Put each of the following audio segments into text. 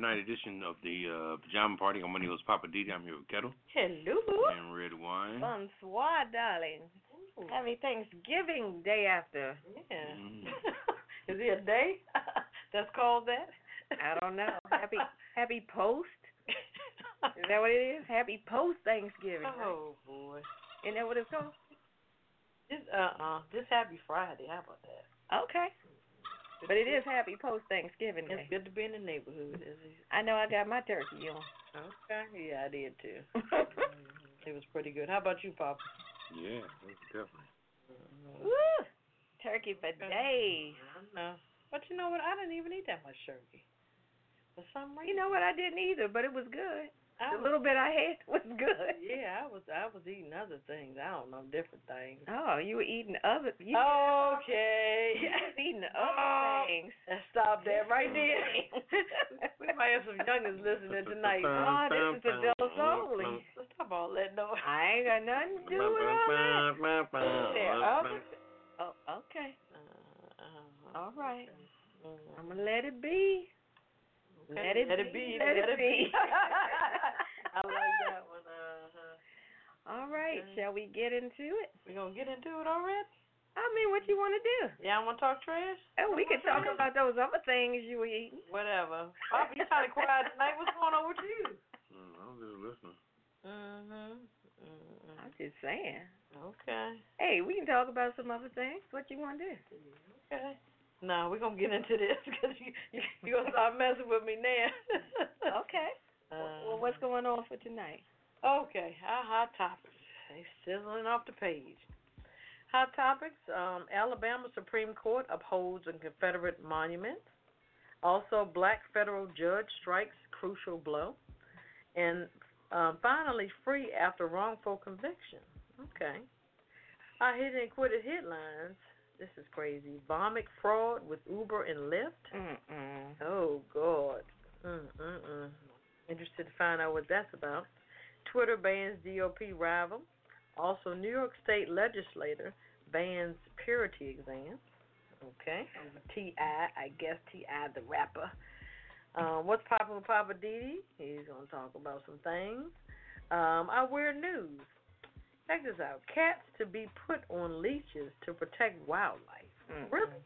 Night edition of the uh, Pajama Party. I'm my name is Poppa DD. I'm here with Ketel Hello. and Red Wine. Bonsoir, darling. Happy Thanksgiving Day after. Yeah. Mm. Is it a day that's called that? I don't know. Happy Happy Post. Is that what it is? Happy Post Thanksgiving. Oh boy. Isn't that what it's called? This uh uh this happy Friday, how about that? Okay. But it is Happy Post Thanksgiving Day. It's good to be in the neighborhood. Is it? I know I got my turkey on. Okay. Yeah, I did too. Mm-hmm. it was pretty good. How about you, Papa? Yeah, definitely. Woo! Turkey for uh, days. I know. But you know what? I didn't even eat that much turkey. For some reason. You know what? I didn't either, but it was good. I The was, little bit I had was good. Yeah, I was I was eating other things. I don't know, different things. Oh, you were eating other. You Okay. you was eating other Oh. things. Stop that right there. we might have some youngins listening tonight. Oh, this is adults only. So stop all that noise. I ain't got nothing to do with all that. They're other- Oh, okay. Uh, uh, All right. mm. I'm gonna let it be. Let it let be. it be. Let it be. I like that one. Uh-huh. All right. Okay. Shall we get into it? We gonna get into it already? I mean, what you want to do? Y'all wanna talk trash? Oh, we could talk about those other things you were eating. Whatever. Papa, you kind of quiet tonight. What's going on with you? Mm, I'm just listening. Mhm. Mhm. I'm just saying. Okay. Hey, we can talk about some other things. What you want to do? Okay. No, we're gonna get into this because you you you gonna start messing with me now. Okay. Uh, well, what's going on for tonight? Okay, our hot topics. They sizzling off the page. Hot topics. Um, Alabama Supreme Court upholds a Confederate monument. Also, black federal judge strikes crucial blow. And um, finally, free after wrongful conviction. Okay. Our hidden and quitted headlines. This is crazy. Vomit fraud with Uber and Lyft. Mm-mm. Oh God. Mm-mm-mm. Interested to find out what that's about. Twitter bans GOP rival. Also, New York State legislator bans purity exams. Okay. T.I. I guess T.I. the rapper. Um, what's popping with Poppa DD? He's going to talk about some things. Um, our weird news. Check this out. Cats to be put on leashes to protect wildlife. Mm-mm. Really?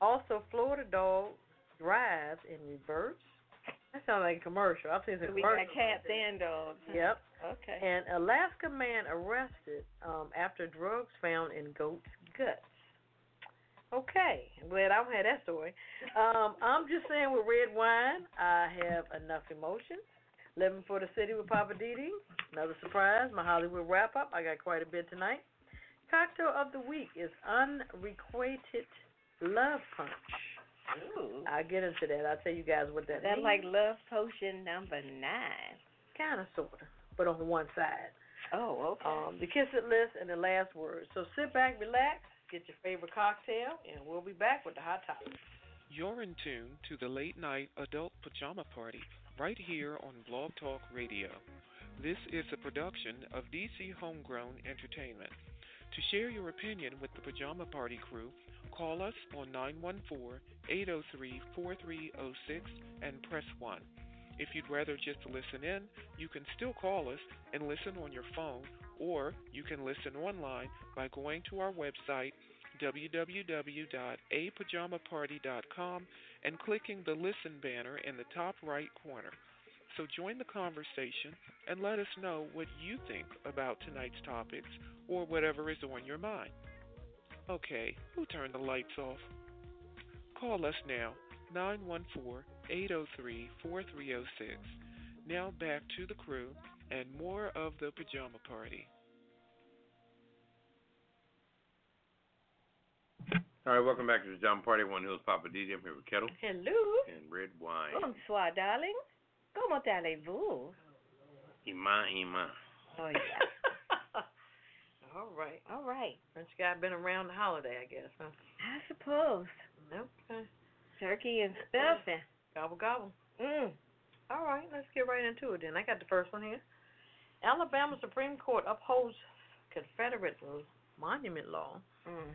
Also, Florida dog drives in reverse. That sounds like a commercial. I've seen some So we got commercials. cats and dogs. Yep. Okay. And Alaska man arrested um, after drugs found in goat's guts. Okay, I'm glad I don't have that story. Um, I'm just saying with red wine, I have enough emotions. Living for the city with Poppa DD. Another surprise, my Hollywood wrap up. I got quite a bit tonight. Cocktail of the week is unrequited love punch. Ooh. I'll get into that. I'll tell you guys what that That's means. like love potion number nine. kind of, sort of, but on one side. Oh, okay. um, the kiss it list, and the last word. So sit back, relax, get your favorite cocktail, and we'll be back with the hot topics. You're in tune to the late night adult pajama party right here on Blog Talk Radio. This is a production of DC Homegrown Entertainment. To share your opinion with the Pajama Party crew, call us on 914 803 4306 and press 1. If you'd rather just listen in, you can still call us and listen on your phone, or you can listen online by going to our website www.apajamaparty.com and clicking the listen banner in the top right corner. So join the conversation and let us know what you think about tonight's topics or whatever is on your mind. Okay, who turned the lights off? Call us now, 914 803 4306. Now back to the crew and more of the pajama party. All right, welcome back to the John Party. One Hills Papa D. I'm here with Ketel Hello. and red wine. Bonsoir, darling. Comment allez-vous? Ima, ima. Oh, yeah. All right. All right. French guy been around the holiday, I guess, huh? I suppose. Okay. Turkey and stuff. And, Gobble gobble. mm. All right, let's get right into it then. I got the first one here. Alabama Supreme Court upholds Confederate monument law. Mm.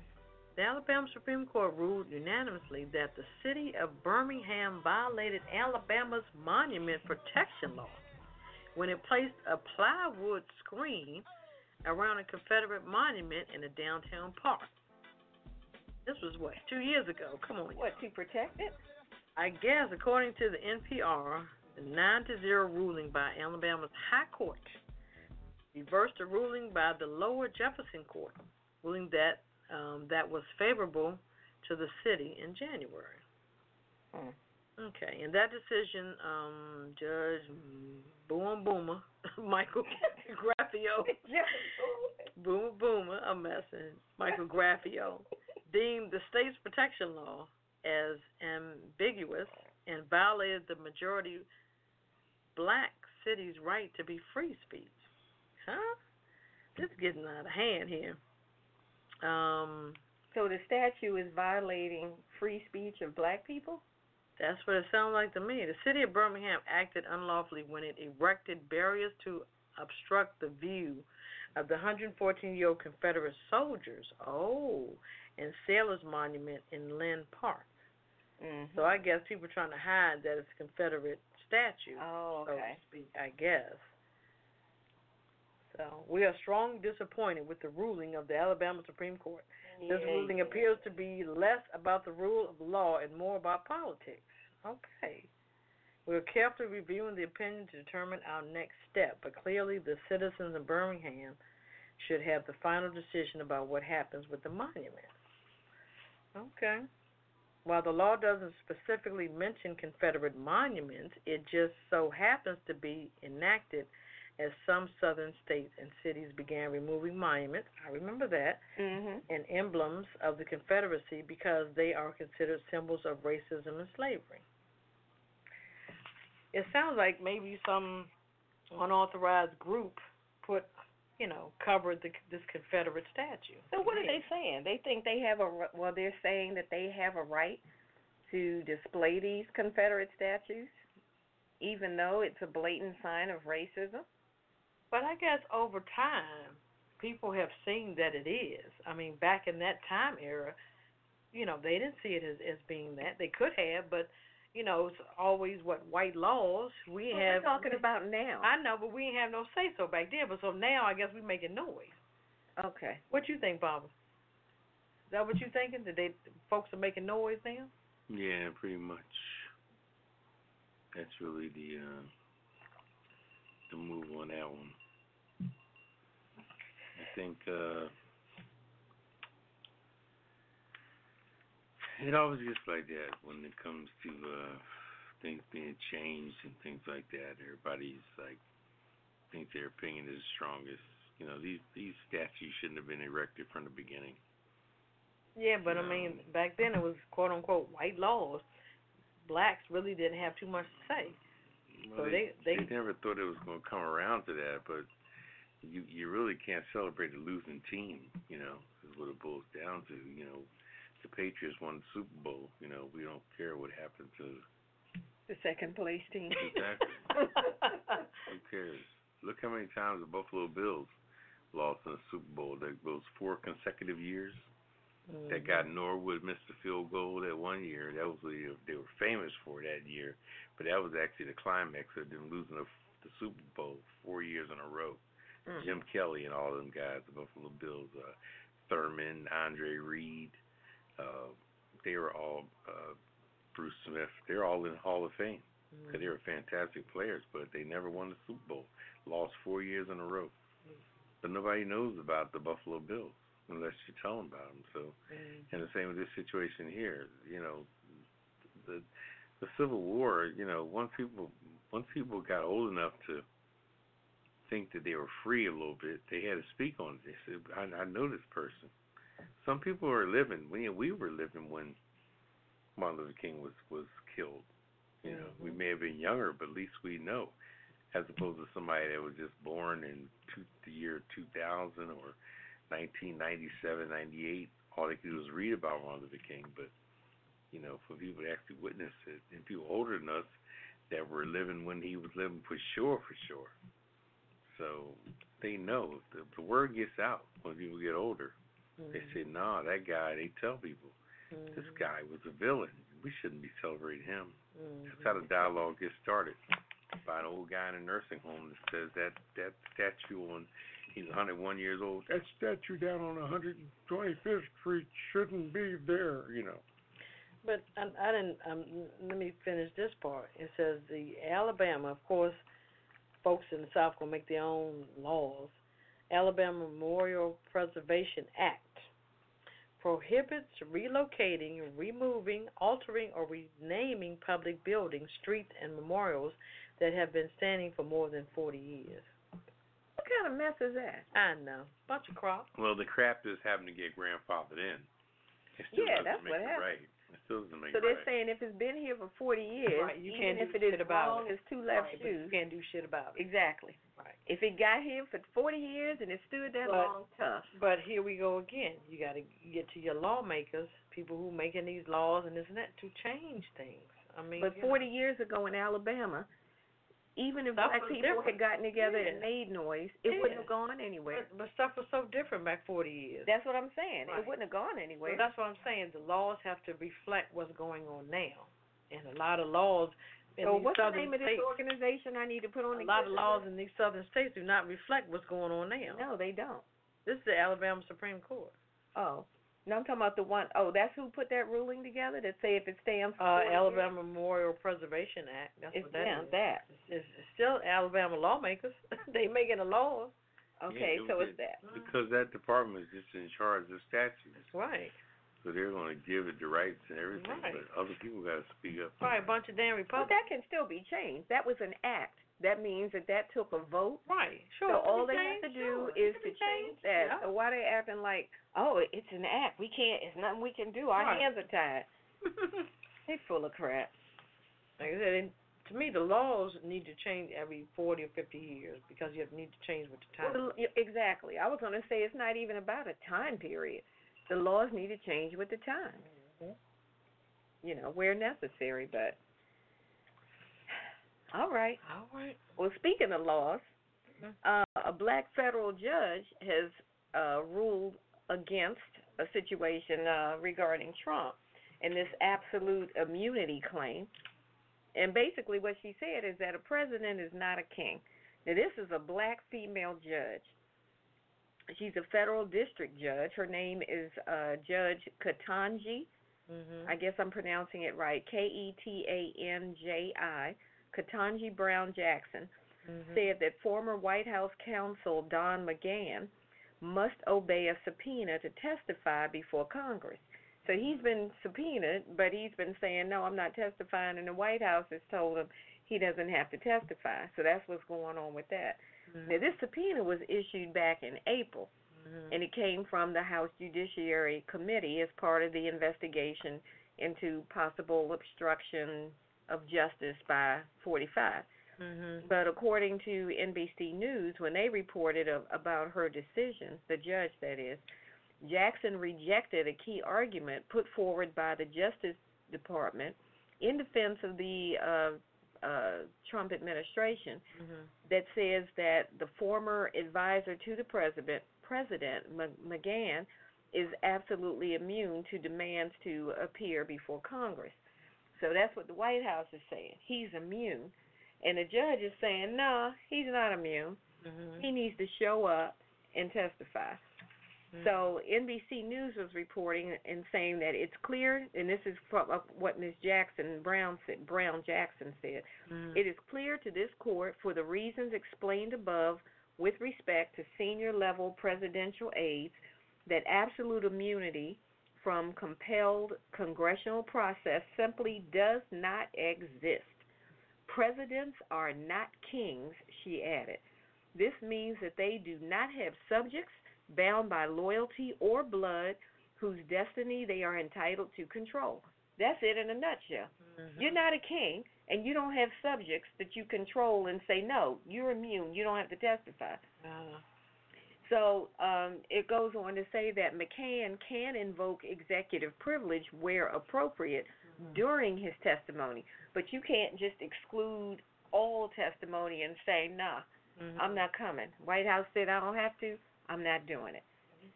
The Alabama Supreme Court ruled unanimously that the city of Birmingham violated Alabama's monument protection law when it placed a plywood screen around a Confederate monument in a downtown park. This was what, two years ago? Come on. What, to protect it? I guess, according to the NPR, the 9 to 0 ruling by Alabama's High Court reversed a ruling by the lower Jefferson Court, ruling that um, that was favorable to the city in January. Hmm. Okay, in that decision, um, Judge Boom Boomer, Michael Graffeo, Boomer Boomer, I'm messing, Michael Graffeo, deemed the state's protection law as ambiguous and violated the majority black city's right to be free speech. Huh? This is getting out of hand here. Um, So the statue is violating free speech of black people? That's what it sounds like to me. The city of Birmingham acted unlawfully when it erected barriers to obstruct the view of the 114 year old Confederate soldiers, oh, and Sailors Monument in Linn Park. Mm-hmm. So I guess people trying to hide that it's a Confederate statue, Oh, so okay. to speak, I guess. So we are strongly disappointed with the ruling of the Alabama Supreme Court. This ruling appears to be less about the rule of law and more about politics. Okay. We're carefully reviewing the opinion to determine our next step, but clearly the citizens of Birmingham should have the final decision about what happens with the monument. Okay. While the law doesn't specifically mention Confederate monuments, it just so happens to be enacted as some southern states and cities began removing monuments. I remember that Mhm. and emblems of the Confederacy because they are considered symbols of racism and slavery. It sounds like maybe some unauthorized group put, you know, covered the, this Confederate statue. So what are they saying? They think they have a well. They're saying that they have a right to display these Confederate statues, even though it's a blatant sign of racism. But I guess over time, people have seen that it is. I mean, back in that time era, you know, they didn't see it as as being that. They could have, but you know, it's always what white laws. We What have we're talking about now. I know, but we didn't have no say so back then. But so now, I guess we making noise. okay. What you think, Bob? Is that what you thinking? That they folks are making noise now? Yeah, pretty much. That's really the uh, the move on that one. I think uh, it always gets like that when it comes to uh, things being changed and things like that. Everybody's like thinks their opinion is strongest. You know, these these statues shouldn't have been erected from the beginning. Yeah, but I mean, back then it was quote unquote white laws. Blacks really didn't have too much to say. Well, So they, they- they- never thought it was going to come around to that, but you you really can't celebrate a losing team. You know, is what it boils down to. You know, the Patriots won the Super Bowl. You know, we don't care what happened to. The second place team. Exactly. Who cares? Look how many times the Buffalo Bills lost in the Super Bowl. That those four consecutive years. That mm-hmm. guy Norwood missed the field goal that one year. That was the, they were famous for that year, but that was actually the climax of them losing the, the Super Bowl four years in a row. Mm. Jim Kelly and all them guys, the Buffalo Bills, uh, Thurman, Andre Reed, uh, they were all uh, Bruce Smith. They're all in Hall of Fame because they were fantastic players, but they never won the Super Bowl. Lost four years in a row, but nobody knows about the Buffalo Bills. unless you tell them about them. So, Mm. and the same with this situation here. You know, the the Civil War. You know, once people once people got old enough to think that they were free a little bit, they had to speak on said, "I, I know this person." Some people are living. We we were living when Martin Luther King was was killed. You know, we mm-hmm. may have been younger, but at least we know, as opposed to somebody that was just born in two, the year 2000 or 1997, 98. All they could do was read about Martin Luther King. But you know, for people to actually witness it, and people older than us that were living when he was living, for sure, for sure. So they know the, the word gets out when people get older. They Mm-hmm. say, "Nah, that guy." They tell people, "This guy was a villain. We shouldn't be celebrating him." Mm-hmm. That's how the dialogue gets started by an old guy in a nursing home that says that that statue on he's 101 years old. That statue down on 125th Street shouldn't be there. You know. But I, I didn't. Um, let me finish this part. It says the Alabama, of course, folks in the South gonna make their own laws. Alabama Memorial Preservation Act prohibits relocating, removing, altering, or renaming public buildings, streets, and memorials that have been standing for more than 40 years. What kind of mess is that? I know, bunch of crap. Well, the crap is having to get grandfathered in. It still Yeah, that's make what happened. right. It still doesn't make So they're right. saying if it's been here for 40 years, Right, you even can't if do it is shit about long it. as two left Right, but you shoes, can't do shit about it. exactly. Right. If it got here for 40 years and it stood that But- long, tough. But here we go again. You got to get to your lawmakers, people who making these laws and this and that, to change things. I mean, But you know. 40 years ago in Alabama, even if Stuff black people different. had gotten together Yeah. and made noise, it Yeah. wouldn't have gone anywhere. But, but stuff was so different back 40 years. That's what I'm saying. Right. It wouldn't have gone so anywhere. that's what I'm saying. The laws have to reflect what's going on now, and a lot of laws in so these what's the name of this organization I need to put on a lot of laws in these southern states do not reflect what's going on now. No, they don't. This is the Alabama Supreme Court. Oh. No, I'm talking about the one oh that's who put that ruling together that say if it stands for Uh, 40 years, Alabama Memorial Preservation Act. That's it's what that them, is. that. It's, it's still Alabama lawmakers. they making the laws. Okay, it so was it's that. Because that department is just in charge of statutes. Right. So they're going to give it the rights and everything, Right. but other people got to speak up. Right, a bunch of damn Republicans. But that can still be changed. That was an act. That means that that took a vote Right, sure. So all they have to do sure, is to change that. So why they acting like, oh, it's an act. We can't. It's nothing we can do. Our Right. hands are tied. They full of crap. like I said, to me, the laws need to change every 40 or 50 years because you need to change with the time. Well, exactly. I was going to say it's not even about a time period. The laws need to change with the time. Mm-hmm. You know, where necessary. But all right. all right. Well, speaking of laws, Mhm. uh, a black federal judge has uh, ruled against a situation uh, regarding Trump and this absolute immunity claim. And basically, what she said is that a president is not a king. Now, this is a black female judge. She's a federal district judge. Her name is uh, Judge Ketanji. Mhm. I guess I'm pronouncing it right. K E T A N J I. Ketanji Brown Jackson Mhm. said that former White House counsel Don McGahn must obey a subpoena to testify before Congress. So he's been subpoenaed, but he's been saying, no, I'm not testifying, and the White House has told him he doesn't have to testify. So that's what's going on with that. Mhm. Now, this subpoena was issued back in April, Mhm. and it came from the House Judiciary Committee as part of the investigation into possible obstruction of justice by 45. Mhm. But according to NBC News, when they reported a, about her decision, the judge that is, Jackson rejected a key argument put forward by the Justice Department in defense of the uh, uh, Trump administration Mhm. that says that the former advisor to the president, President M- McGahn, is absolutely immune to demands to appear before Congress. So that's what the White House is saying. He's immune. And the judge is saying, no, he's not immune. Mhm. He needs to show up and testify. Mhm. So NBC News was reporting and saying that it's clear, and this is from uh, what Ms. Jackson Brown said, Brown Jackson said. Mhm. It is clear to this court for the reasons explained above with respect to senior level presidential aides that absolute immunity from compelled congressional process simply does not exist. Presidents are not kings, she added. This means that they do not have subjects bound by loyalty or blood whose destiny they are entitled to control. That's it in a nutshell. Mhm. You're not a king, and you don't have subjects that you control and say, no, you're immune. You don't have to testify. Uh, So um, it goes on to say that McGahn can invoke executive privilege where appropriate during his testimony, but you can't just exclude all testimony and say, nah, mhm. I'm not coming. White House said I don't have to. I'm not doing it.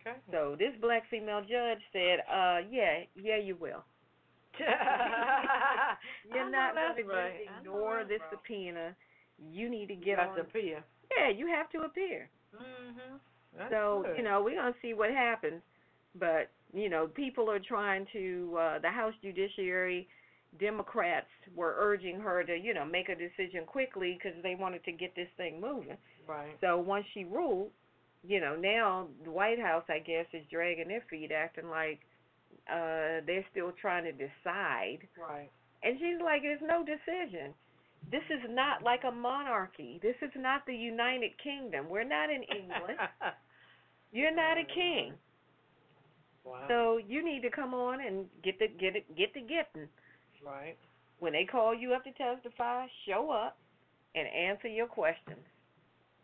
Okay. So this black female judge said, uh, yeah, yeah, you will. You're not going to just ignore this right. subpoena. You need to You get got on. to appear. Yeah, you have to appear. Mhm. That's so good. you know we're gonna see what happens, but you know people are trying to uh, the House Judiciary Democrats were urging her to you know make a decision quickly because they wanted to get this thing moving. Right. So once she ruled, you know now the White House I guess is dragging their feet, acting like uh they're still trying to decide. Right. And she's like, there's no decision. This is not like a monarchy. This is not the United Kingdom. We're not in England. You're not a king. Wow. So you need to come on and get the get it get the getting. right. When they call you up to testify, show up and answer your questions.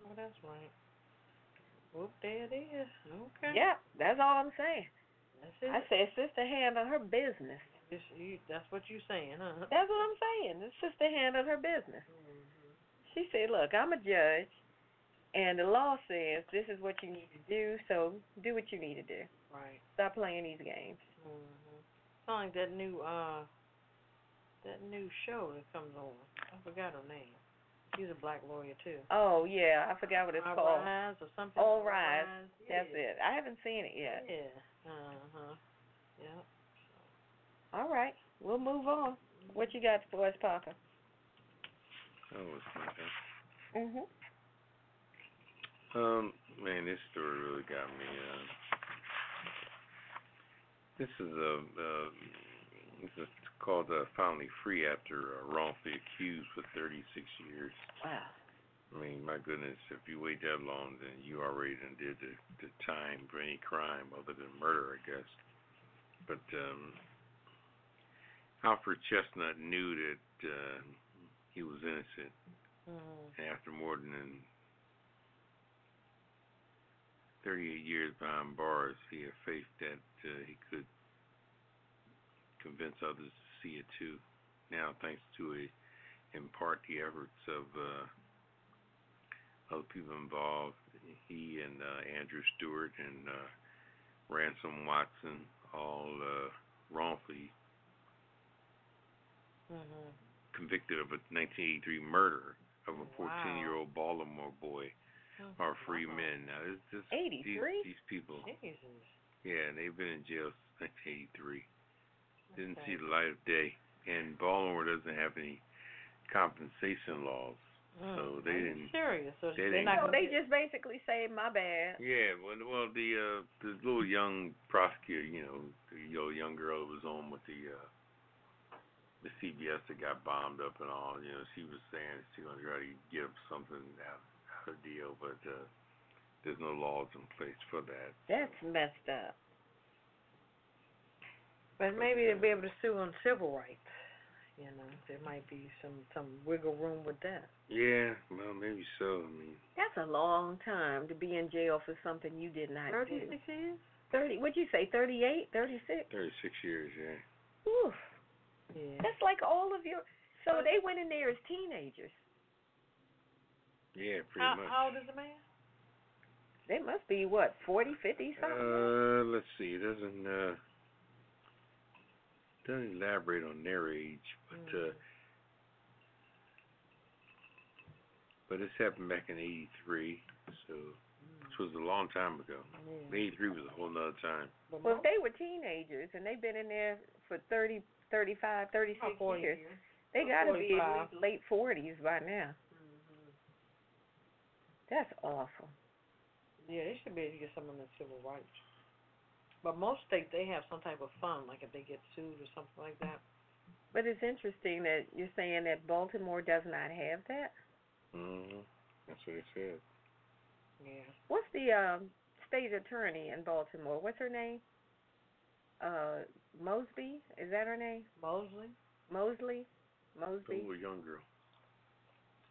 Oh, that's right. Whoop, there it is. Okay. Yep, that's all I'm saying. That's it. I said sister handle her business. This, you, that's what you're saying, huh? That's what I'm saying. The sister handled her business. Mm-hmm. She said, Look, I'm a judge and the law says this is what you need to do, so do what you need to do. Right. Stop playing these games. Mhm. Sound like that new uh that new show that comes on. I forgot her name. She's a black lawyer too. Oh yeah, I forgot what it's All called. Rise or something. All Rise. Rise. That's yeah. it. I haven't seen it yet. Yeah. Uh huh. Yeah. All right, we'll move on. What you got for us, Parker? Oh, it's not that. Mhm. Um, man, this story really got me. Uh, this is a uh, this is called uh, "Finally Free" after uh, wrongfully accused for 36 years. Wow. I mean, my goodness, if you wait that long, then you already done did the, the time for any crime other than murder, I guess. But um, Alfred Chestnut knew that uh, he was innocent Mhm. after more than 38 years behind bars, he had faith that uh, he could convince others to see it too. Now, thanks to a, in part the efforts of uh, other people involved, he and uh, Andrew Stewart and uh, Ransom Watkins all uh, wrongfully Mhm. convicted of a 1983 murder of a Wow. 14 year old Baltimore boy Oh, are free wow. men. Now, it's just 83? these, these people, Jesus. yeah, and they've been in jail since 1983. Didn't see the light of day. And Baltimore doesn't have any compensation laws. Mm. so they Are you didn't- Serious. So they didn't- not So they just basically say, "My bad." Yeah, well, well, the uh, the little young prosecutor, you know, the you know, young girl was on with the uh, the CBS that got bombed up and all. You know, she was saying she's gonna try to get something out out of the deal, but uh, there's no laws in place for that. That's messed up. But maybe they'll be able to sue on civil rights. You know, there might be some some wiggle room with that. Yeah, well, maybe so. I mean, That's a long time to be in jail for something you did not Thirty do. six years. Thirty? What'd you say? Thirty-eight? Thirty-six? 36 years, yeah. Oof. Yeah. That's like all of your. So they went in there as teenagers. Yeah, pretty How, much. how old is the man? They must be what, forty, fifty, something? Uh, let's see. It doesn't uh doesn't elaborate on their age, but uh Mm. but this happened back in '83, so which was a long time ago. Yeah. '83 was a whole nother time. Well, if they were teenagers and they've been in there for thirty, thirty-five, thirty-six about 40 years, years. they About got to be at 45. least late forties by now. Mhm. That's awful. Yeah, they should be able to get some of the civil rights. But most states they have some type of fund, like if they get sued or something like that. But it's interesting that you're saying that Baltimore does not have that. hmm That's what it said. Yeah. What's the um, state attorney in Baltimore? What's her name? Uh, Mosby? Is that her name? Mosley. Mosley? The Mosby? a young girl.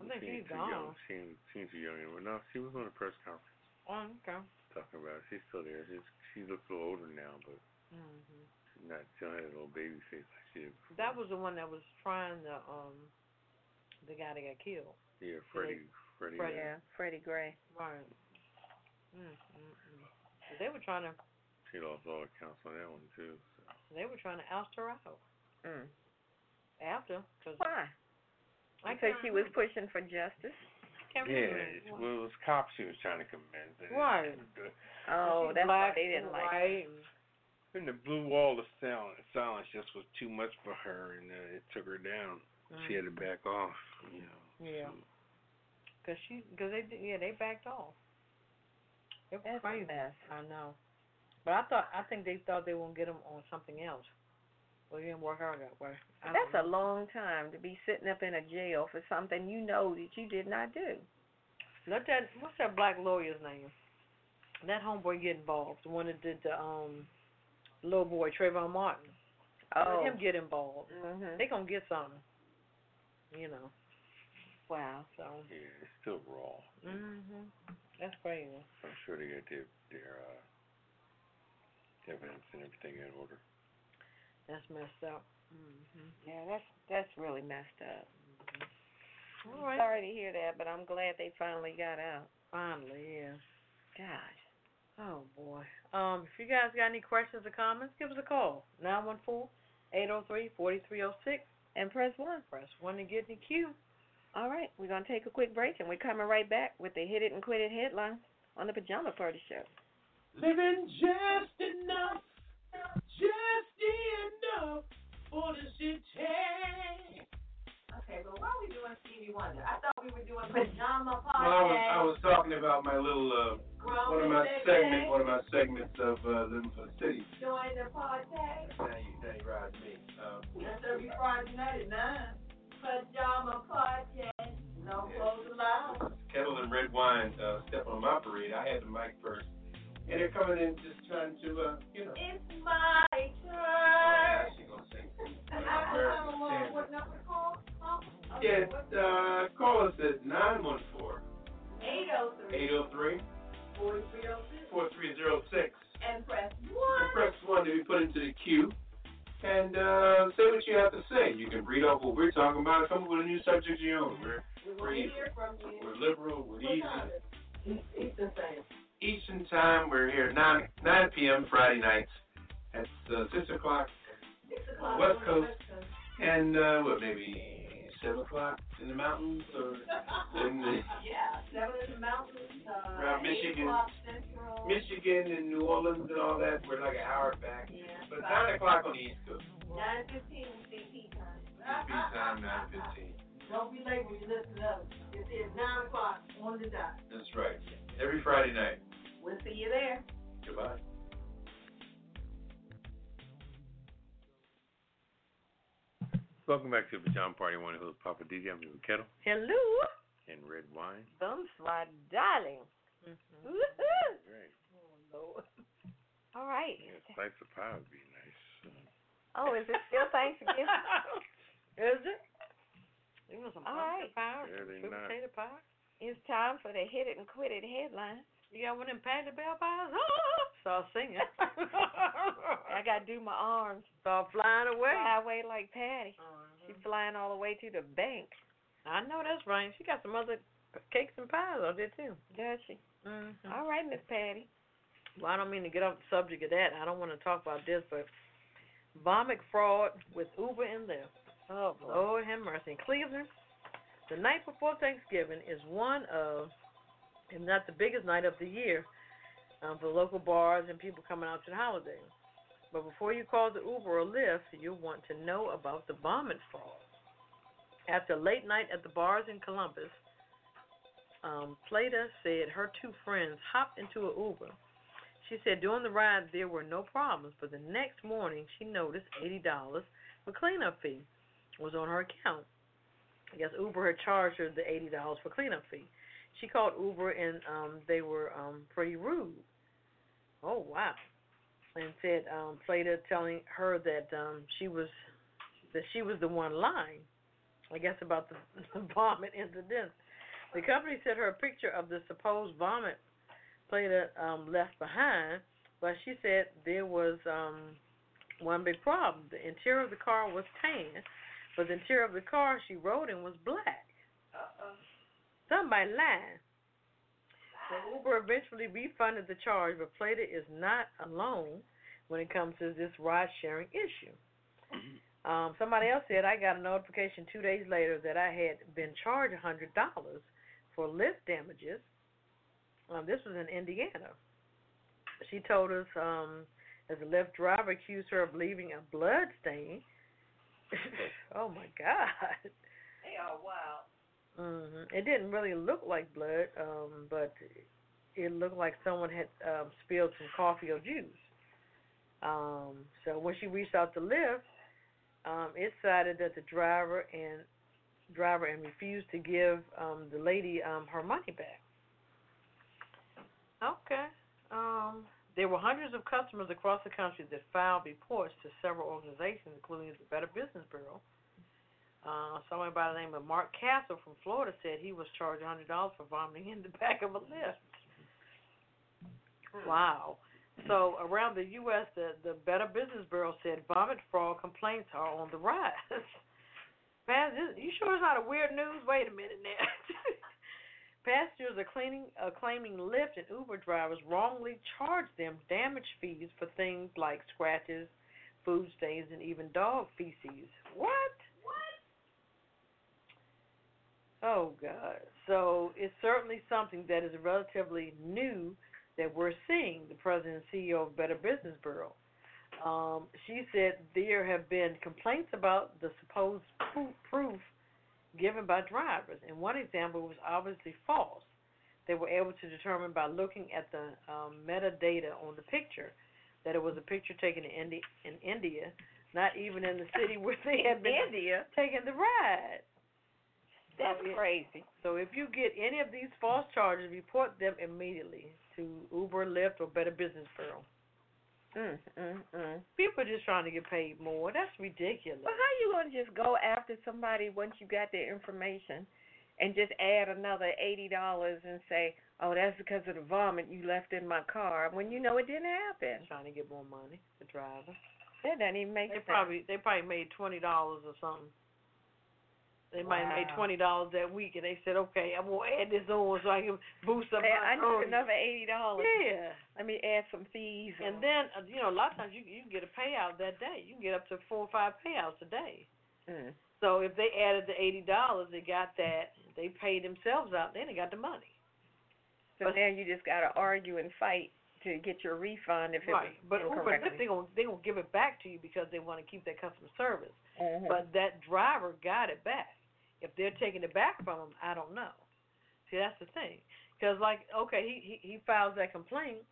I think She she's ain't too young. gone. She ain't, she ain't too young anymore. No, she was on a press conference Oh, okay. talking about it. She's still there. She's, she looks a little older now, but Mhm. she's not, she don't a little baby face like she did before. That was the one that was trying to um, the guy that got killed. Yeah, Freddie. Freddie. Freddie. uh, Yeah, Freddie Gray. Right. Mm, mm, mm. They were trying to. She lost all accounts on that one too. So. They were trying to oust her out Mm. after, cause Why? I Because she was pushing for justice. Yeah, remember. well, it was cops she was trying to convince. and- Right. Oh, She's that's black why they didn't like her. white, and- And the blue wall of silence, silence just was too much for her, and uh, it took her down. She had to back off. You know. Yeah. so- Cause she, cause they, yeah, they backed off. It was That's a crazy. mess. I know. But I thought, I think they thought they were gonna get him on something else. Well, it didn't work out that way. That's don't a long time to be sitting up in a jail for something you know that you did not do. Let that, what's that black lawyer's name? That homeboy get involved, the one that did the um, little boy Trayvon Martin. Oh. Let him get involved. Mhm. They gonna get something. You know. Wow. So. Yeah, it's still raw. Mhm. That's crazy. I'm sure they got their their uh, evidence and everything in order. That's messed up. Mhm. Yeah, that's that's really messed up. All right. Sorry to hear that, but I'm glad they finally got out. Finally, yeah. Gosh. Oh boy. Um, if you guys got any questions or comments, give us a call. Nine one four eight zero three forty three zero six. And press one. Press one to get in the queue. All right, we're gonna take a quick break, and we're coming right back with the hit it and quit it headline on the Pajama Party Show. Living just enough, just enough for the city. Okay, but why are we doing Stevie Wonder? I thought we were doing pajama party. Well, I was, I was talking about my little, uh, one of my segments, one of my segments of uh, Living for the City. Join the party. Now you, now you ride me. Um, That's every Friday night at nine. Pajama party. No Yeah. clothes allowed. Ketel and red wine uh, step on my parade. I had the mic first, and they're coming in just trying to, uh, you know. It's my Oh, turn. she gonna sing. I, uh, I don't know what number to call. Oh, Yeah, uh, call us at 914 eight oh three 803 forty three oh six and press And one. press one to be put into the queue. And uh, say what you have to say. You can read off what we're talking about. Come up with a new subject of your own. We're We want to hear from you. we're liberal. We're What easy. time is it? Eastern Standard. Eastern time. We're here at 9 9 p.m. Friday nights. That's uh, six o'clock. Six o'clock. West Coast. West Coast. And uh, what maybe seven o'clock in the mountains or in the Yeah, seven in the mountains, uh, Around Michigan. central. Michigan and New Orleans and all that. We're like an hour back. Yeah, But five- nine o'clock on the East Coast. Nine fifteen is CP time. CP time nine fifteen. Don't be late when you listen to us. It is nine o'clock on the dot. That's right. Every Friday night. We'll see you there. Goodbye. Welcome back to the Pajama Party. One who's Papa DJ. I'm here with Ketel Hello, and Redwine. bonsoir, darling. Mhm. Woohoo! Great. All right. Yeah, slice of pie would be nice. Oh, is it still Thanksgiving? Is it? You want some All pumpkin right. pie? Saturday Sweet potato pie? It's time for the hit it and quit it headline. You got one of them Patty Bell pies? Start singing. I gotta do my arms. Start flying away. Fly away like Patty. Mhm. She's flying all the way to the bank, I know that's right. She got some other cakes and pies out there too. does she? Mm-hmm. All right, Miss Patty. Well, I don't mean to get off the subject of that. I don't want to talk about this, but vomit fraud with Uber and Lyft. Oh Lord have mercy. In Cleveland, the night before Thanksgiving is one of, if not the biggest night of the year, um, for local bars and people coming out to the holiday. But before you call the Uber or Lyft, you'll want to know about the vomit fraud. After a late night at the bars in Columbus, um, Plata said her two friends hopped into an Uber. she said during the ride there were no problems, but the next morning she noticed eighty dollars for cleanup fee was on her account. I guess Uber had charged her the eighty dollars for cleanup fee. She called Uber and um they were um pretty rude. Oh wow. And said um her telling her that um she was that she was the one lying. I guess about the, the vomit incident. The company sent her a picture of the supposed vomit Plater um, left behind, but she said there was um, one big problem. The interior of the car was tan, but the interior of the car she rode in was black. Somebody lied. So Uber eventually refunded the charge, but Plater is not alone when it comes to this ride sharing issue. Um, somebody else said I got a notification two days later that I had been charged hundred dollars for Lyft damages. Um, this was in Indiana. She told us um, as the Lyft driver accused her of leaving a blood stain. oh my God! They are wild. Hmm It didn't really look like blood, um, but it looked like someone had um, spilled some coffee or juice. Um, so when she reached out to Lyft, um, it cited that the driver and driver and refused to give um, the lady um, her money back. Okay. Um, there were hundreds of customers across the country that filed reports to several organizations, including the Better Business Bureau. Uh, someone by the name of Mark Castle from Florida said he was charged $100 for vomiting in the back of a Lyft. Wow. So around the U.S., the, the Better Business Bureau said vomit fraud complaints are on the rise. Man, this, you sure it's not a weird news? Wait a minute now. Passengers are cleaning, uh, claiming Lyft and Uber drivers wrongly charge them damage fees for things like scratches, food stains, and even dog feces. What? Oh God! So it's certainly something that is relatively new that we're seeing. The president and CEO of Better Business Bureau. Um, she said there have been complaints about the supposed proof, given by drivers, and one example was obviously false. They were able to determine by looking at the um, metadata on the picture that it was a picture taken in, Indi- in India, not even in the city where they had been India. taking the ride. That's it- crazy. So if you get any of these false charges, report them immediately to Uber, Lyft, or Better Business Bureau. Mm, mm, mm. People are just trying to get paid more. That's ridiculous. But how are you gonna just go after somebody once you got their information, and just add another eighty dollars and say, "Oh, that's because of the vomit you left in my car," when you know it didn't happen? trying to get more money, the driver. That doesn't even make They sense. probably they probably made twenty dollars or something. They might have made twenty dollars that week, and they said, "Okay, I'm gonna add this on so I can boost up Hey, my I need another eighty dollars. Yeah, Let me add some fees. and on. then uh, you know a lot of times you you can get a payout that day. You can get up to four or five payouts a day. Mm. So if they added the eighty dollars, they got that. They paid themselves out. Then they got the money. So But- now you just gotta argue and fight to get your refund if it right. was But Uber, they gonna they gonna give it back to you because they want to keep that customer service. Mhm. But that driver got it back. If they're taking it back from him, I don't know. See, that's the thing. Because like, okay, he, he he files that complaint,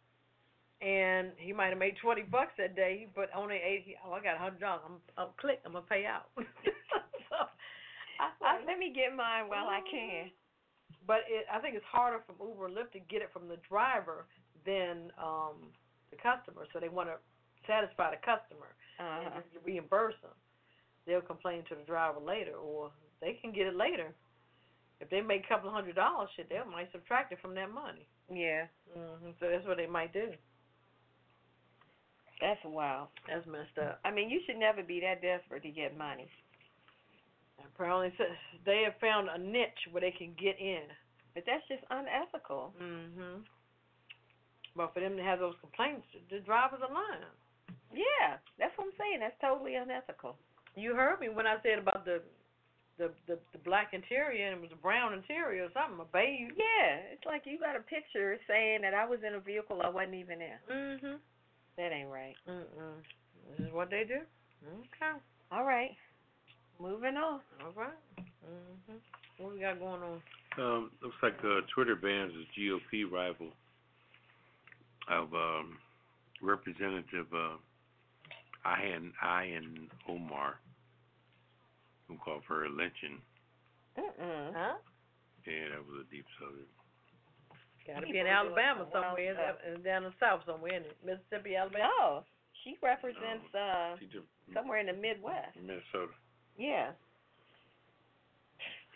and he might have made twenty bucks that day, but only eighty. Oh, I got a hundred dollars. I'm, I'm click. I'm gonna pay out. so, I, I, let me get mine while I can. but it, I think it's harder from Uber and Lyft to get it from the driver than um the customer. So they want to satisfy the customer and Uh-huh. just reimburse them. They'll complain to the driver later, or they can get it later. If they make a couple of hundred dollars, shit, they might subtract it from that money. Yeah, Mm-hmm. So that's what they might do. that's wild. That's messed up. I mean, you should never be that desperate to get money. Apparently, they have found a niche where they can get in. But that's just unethical. hmm But for them to have those complaints, the drivers are lying. Yeah, that's what I'm saying. That's totally unethical. You heard me when I said about the the the, the black interior and it was a brown interior or something, a beige. Yeah, it's like you got a picture saying that I was in a vehicle I wasn't even in. Mhm. That ain't right. Mm-mm. This is what they do. Okay. All right, moving on. All right. Mhm. What we got going on? Um, looks like uh, Twitter bans its GOP rival of um, Representative uh, Ilhan Ilhan Omar, who called for a lynching. Mm-mm. Huh? Yeah, that was a deep subject. Got to be in Alabama somewhere, stuff. down in the south somewhere, in Mississippi, Alabama. No, she represents uh She just somewhere in the Midwest. Minnesota, Yeah.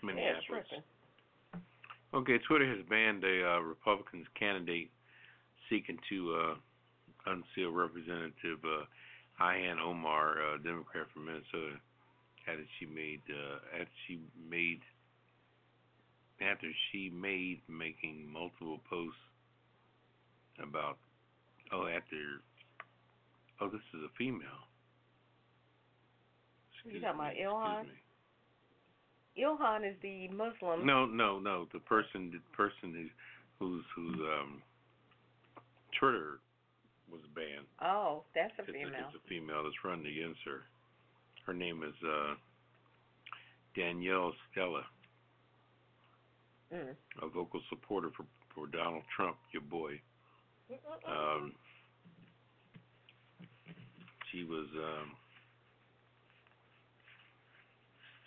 Yeah, Minneapolis. tripping. Okay, Twitter has banned a uh, Republicans candidate seeking to uh, unseal Representative uh, Ilhan Omar, uh, Democrat from Minnesota, after she made uh, after she made after she made making multiple posts about oh after oh this is a female. You Excuse talking about me, Ilhan? excuse me. Ilhan is the Muslim. No, no, no. The person, the person who's who's who's um Twitter was banned. Oh, that's a It's female. it's a female that's running against her. Her name is uh Danielle Stella, Mm. a vocal supporter for for Donald Trump, your boy. Um, she was um,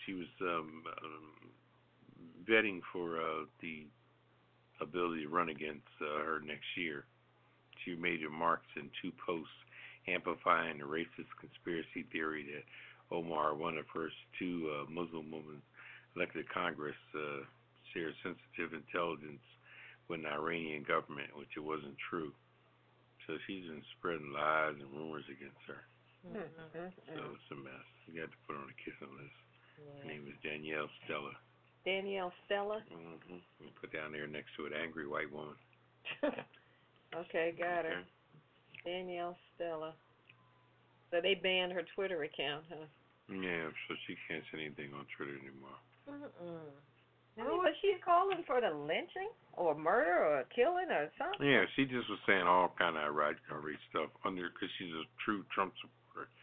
she was um, um, vetting for uh, the ability to run against uh, her next year. She made remarks in two posts amplifying the racist conspiracy theory that Omar, one of the first two uh, Muslim women elected to Congress, uh, shared sensitive intelligence with the Iranian government, which it wasn't true. So she's been spreading lies and rumors against her. Mm, Mm-hmm. mm, So it's a mess. You got to put her on a kissing list. Her name is Danielle Stella. Danielle Stella. Mm-hmm. Put down there next to it, angry white woman. okay, got her. Okay. Danielle Stella. So they banned her Twitter account, huh? Yeah, so she can't say anything on Twitter anymore. Mm-mm. I mean, but she's calling for the lynching or murder or killing or something. Yeah, she just was saying all kind of outright outrageous stuff under because she's a true Trump supporter.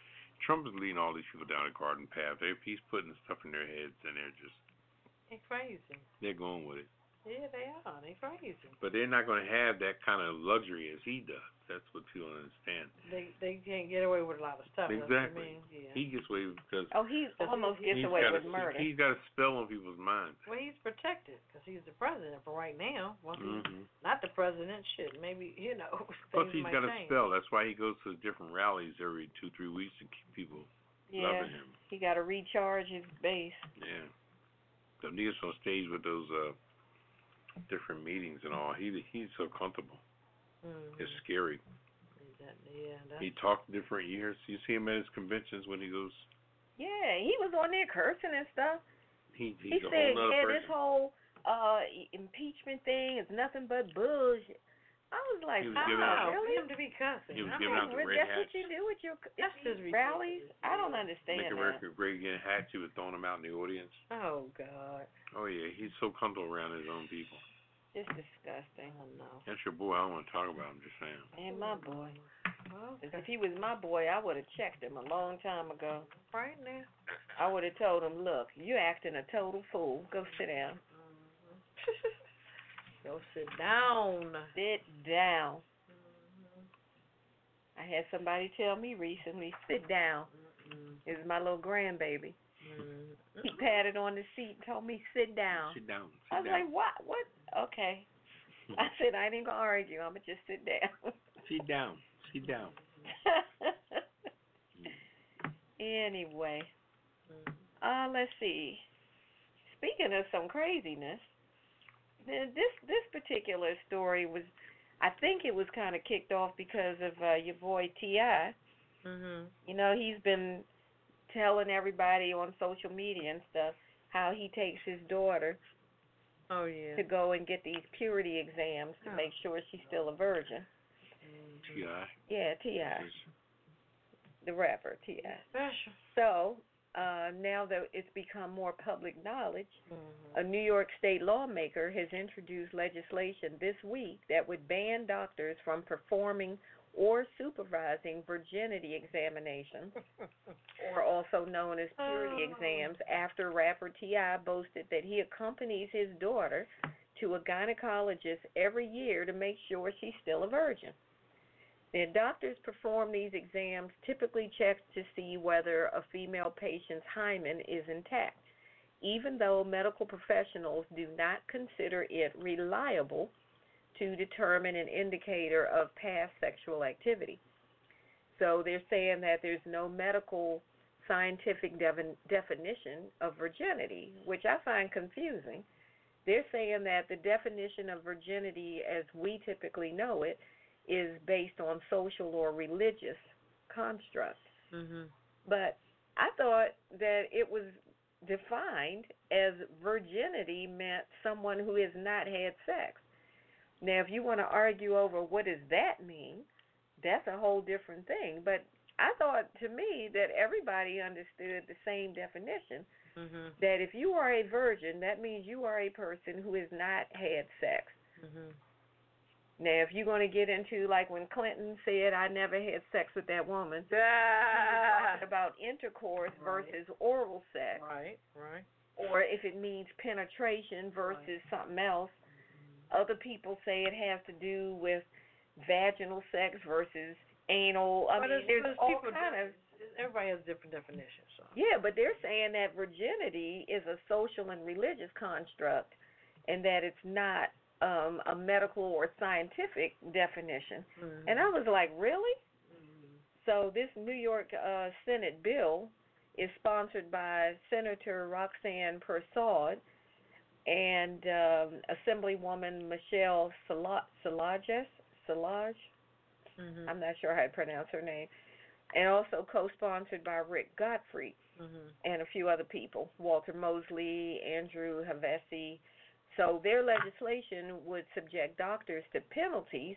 Trump is leading all these people down a garden path. If he's putting stuff in their heads, and they're just they're crazy. they're going with it. Yeah, they are. They're crazy. But they're not going to have that kind of luxury as he does. That's what people don't understand. They they can't get away with a lot of stuff. That's what I Exactly. mean. Yeah. He gets away because Oh, he almost gets away got with a, murder. He's got a spell on people's minds. well, he's protected because he's the president for right now. Once he's hmm not the president, shit, maybe you know Plus, things he's might got a spell. That's why he goes to different rallies every two, three weeks to keep people yeah, loving him. he got to recharge his base. Yeah. So he gets on stage with those uh different meetings and all. He he's so comfortable. Mm-hmm. It's scary. That, yeah, that's, He talked different years. You see him at his conventions when he goes. Yeah, he was on there cursing and stuff. He He he's a said, whole nother "Yeah, person. this whole uh impeachment thing is nothing but bullshit." I was like, He was "Wow, out- really?" him to be cussing. He was I giving mean, out the Really? red That's what you do with your That's just rallies? ridiculous. I don't understand Make that. America great again. Had to, throwing him out in the audience. Oh God, Oh yeah, he's so comfortable around his own people. It's disgusting. I know. That's your boy. I don't want to talk about him. Just saying. And my boy. Well, 'Cause if he was my boy, I would have checked him a long time ago. right now. I would have told him, "Look, you're acting a total fool. Go sit down. Go sit down. Sit down." I had somebody tell me recently, "Sit down." Mm, It was my little grandbaby. mm, He patted on the seat and told me, "Sit down." Sit down. I was down. like, "What? What? Okay." I said, "I ain't gonna argue. I'm gonna just sit down." Sit down. Sit down. anyway, uh, let's see. Speaking of some craziness, th- this this particular story was, I think it was kind of kicked off because of uh, your boy Ti. Mhm. You know, he's been telling everybody on social media and stuff how he takes his daughter Oh yeah. to go and get these purity exams to Oh. make sure she's still a virgin. Mhm. T.I. Yeah, T.I., the rapper Ti. Special. So uh, now that it's become more public knowledge, Mhm. a New York state lawmaker has introduced legislation this week that would ban doctors from performing or supervising virginity examinations, or also known as purity Oh. exams, after rapper T.I. boasted that he accompanies his daughter to a gynecologist every year to make sure she's still a virgin. The doctors perform these exams typically check to see whether a female patient's hymen is intact, even though medical professionals do not consider it reliable to determine an indicator of past sexual activity. So they're saying that there's no medical scientific defin- definition of virginity, which I find confusing. They're saying that the definition of virginity as we typically know it is based on social or religious construct. Mhm. But I thought that it was defined as virginity meant someone who has not had sex. Now, if you want to argue over what does that mean, that's a whole different thing. But I thought to me that everybody understood the same definition Mhm. that if you are a virgin, that means you are a person who has not had sex. Mhm. Now, if you're going to get into like when Clinton said, "I never had sex with that woman," Ah. talking about intercourse Right. versus oral sex, Right. Right. or if it means penetration versus something else. Other people say it has to do with vaginal sex versus anal. I But mean, there's all kind of Everybody has different definitions. So. yeah, but they're saying that virginity is a social and religious construct, and that it's not um, a medical or scientific definition. Mhm. And I was like, really? Mhm. So this New York uh, Senate bill is sponsored by Senator Roxanne Persaud and um, Assemblywoman Michelle Sala- Salages, Salage, Mhm. I'm not sure how to pronounce her name, and also co-sponsored by Rick Godfrey Mhm. and a few other people, Walter Mosley, Andrew Hevesi. So their legislation would subject doctors to penalties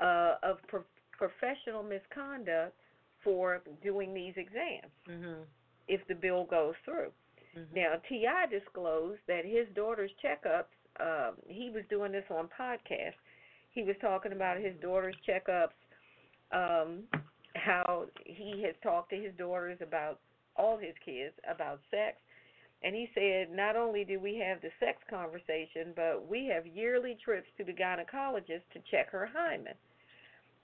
uh, of pro- professional misconduct for doing these exams Mhm. if the bill goes through. Mhm. Now, T.I. disclosed that his daughter's checkups. Um, he was doing this on podcast. He was talking about his daughter's checkups, um, how he has talked to his daughters about all his kids about sex, and he said not only do we have the sex conversation, but we have yearly trips to the gynecologist to check her hymen.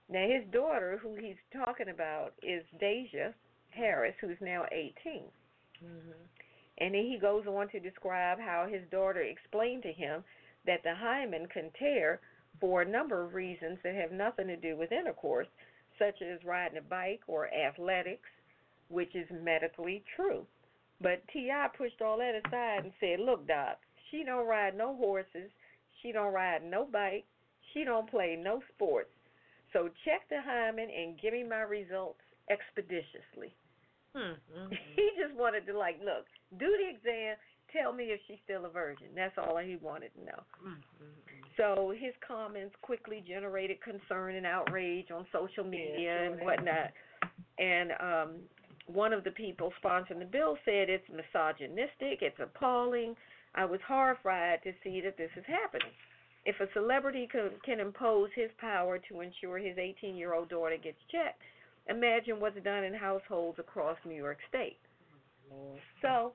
Now, his daughter, who he's talking about, is Deja Harris, who's now 18. Mhm. And then he goes on to describe how his daughter explained to him that the hymen can tear for a number of reasons that have nothing to do with intercourse, such as riding a bike or athletics, which is medically true. But T.I. pushed all that aside and said, Look, Doc, she don't ride no horses, she don't ride no bike, she don't play no sports. So check the hymen and give me my results expeditiously. Mhm. Mhm. He just wanted to like, look, do the exam, tell me if she's still a virgin. That's all he wanted to know. Mhm. So his comments quickly generated concern and outrage on social media sure and whatnot. And um one of the people sponsoring the bill said it's misogynistic, it's appalling. I was horrified to see that this is happening. If a celebrity can, can impose his power to ensure his 18 year old daughter gets checked, imagine what's done in households across New York State. So,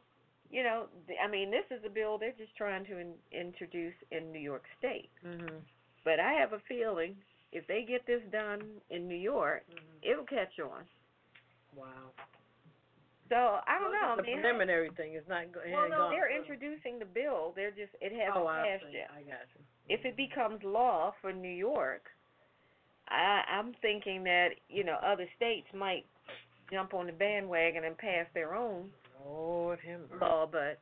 you know, I mean, this is a bill they're just trying to in, introduce in New York State. Mhm. But I have a feeling if they get this done in New York, Mhm. it'll catch on. Wow. So I don't Well, know. it's I a mean, preliminary thing. It's not. Go- it well, no, they're through. introducing the bill. They're just it hasn't Oh, I passed yet. I got you. If it becomes law for New York, I I'm thinking that you know other states might jump on the bandwagon and pass their own Lord him. law, but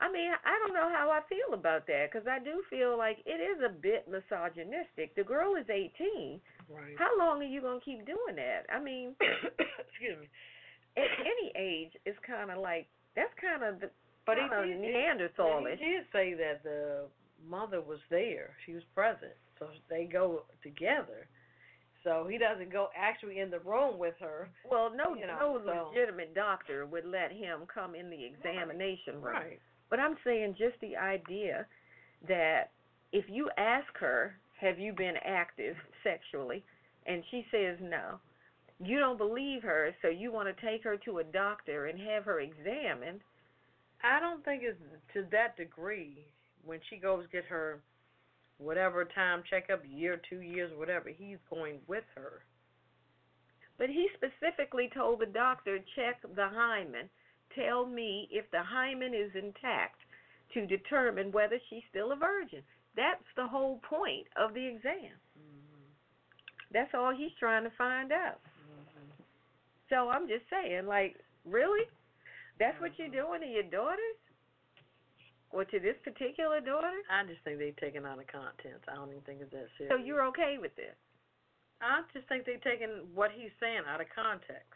I mean, I don't know how I feel about that because I do feel like it is a bit misogynistic. The girl is 18. Right. How long are you going to keep doing that? I mean, Excuse me. at any age, it's kind of like that's kind of the But kinda did- Neanderthalish. He did say that the mother was there. She was present. So they go together. So he doesn't go actually in the room with her. Well, no, You know, no so- legitimate doctor would let him come in the examination room. Right. But I'm saying just the idea that if you ask her, have you been active sexually, and she says no, you don't believe her, so you want to take her to a doctor and have her examined. I don't think it's to that degree when she goes get her whatever time checkup, year, two years, whatever, he's going with her. But he specifically told the doctor, check the hymen. Tell me if the hymen is intact to determine whether she's still a virgin. That's the whole point of the exam. Mm-hmm. That's all he's trying to find out. Mm-hmm. So I'm just saying, like, really? That's what mm-hmm. you're doing to your daughters? Or to this particular daughter? I just think they've taken out of context. I don't even think it's that serious. So you're okay with this? I just think they've taken what he's saying out of context.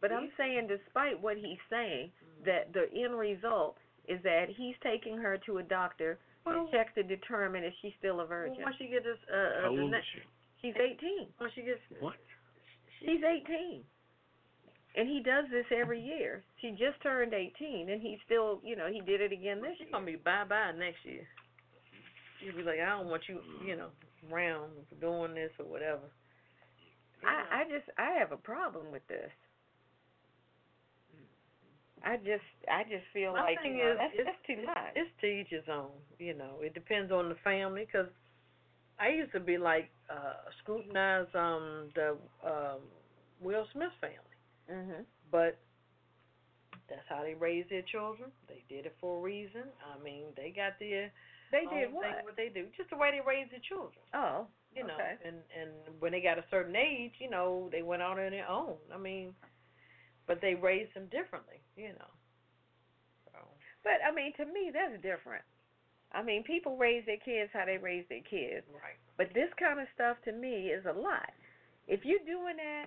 But I'm saying, despite what he's saying, that the end result is that he's taking her to a doctor Well- to check to determine if she's still a virgin. Well, once she gets this, uh, uh, How the old is she? She's 18. Once she gets, What? She's 18. And he does this every year. She just turned 18, and he still, you know, he did it again this she's year. gonna be bye bye next year. She'll be like, I don't want you, you know, around for doing this or whatever. I, I just, I have a problem with this. I just, I just feel My like thing you know, is, that's, it's, that's too much. It's to each his own. You know, it depends on the family. Cause I used to be like uh scrutinize um the um Will Smith family, mhm. but that's how they raise their children. They did it for a reason. I mean, they got their They did thing, what? what they do, just the way they raise their children. Oh, You know, okay. and and when they got a certain age, you know, they went out on their own. I mean, but they raised them differently. You know. So. But I mean, to me, that's different. I mean, people raise their kids how they raise their kids. Right. But this kind of stuff to me is a lot. If you're doing that,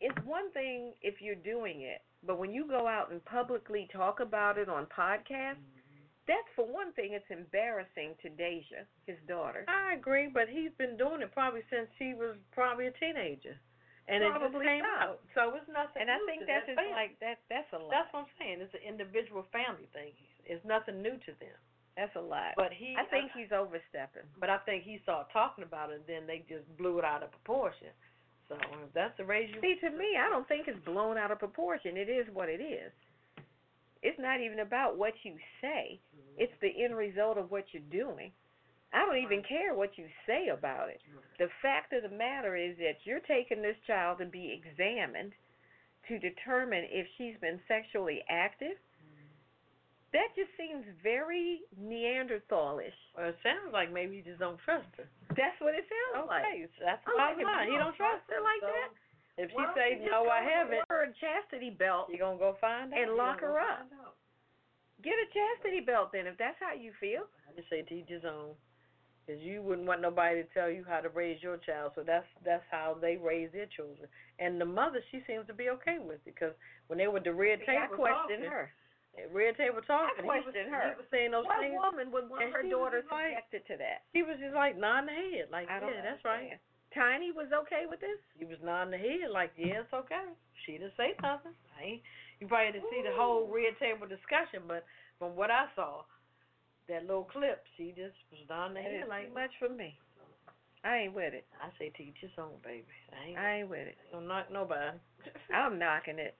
it's one thing if you're doing it, but when you go out and publicly talk about it on podcasts, mm-hmm. that's for one thing, it's embarrassing to Deja, his daughter. I agree, but he's been doing it probably since he was probably a teenager, and it just Probably came so. out. So it's nothing. And I think that's that just like that. That's a lot. That's what I'm saying. It's an individual family thing. It's nothing new to them. That's a lot. But he, I think he's overstepping. But I think he started talking about it, and then they just blew it out of proportion. So if that's the raise you See, to me, I don't think it's blown out of proportion. It is what it is. It's not even about what you say. Mm-hmm. It's the end result of what you're doing. I don't even care what you say about it. The fact of the matter is that you're taking this child to be examined to determine if she's been sexually active. That just seems very Neanderthalish. Well, it sounds like maybe you just don't trust her. That's what it sounds like. Okay, so that's the like, bottom line. He don't trust her like so that. If she why don't say you just no, I haven't, Her a chastity belt you gonna go find out. and lock her up. Get a chastity belt then, if that's how you feel. I just say to each his own. Because you wouldn't want nobody to tell you how to raise your child, so that's that's how they raise their children. And the mother, she seems to be okay with it, because when they were the red See, I table question her. Red table talk talking, he was, question he was saying those What things. woman would want her daughter just like- to that? He was just like nodding the head, like I yeah, that's right. Tiny was okay with this? He was nodding the head, like yeah, it's okay. She didn't say nothing. I ain't, you probably didn't see the whole red table discussion, but from what I saw, that little clip, she just was nodding the head, like too much for me. I ain't with it. I say teach your own, baby. I ain't, I ain't with it. don't knock nobody. I'm knocking it.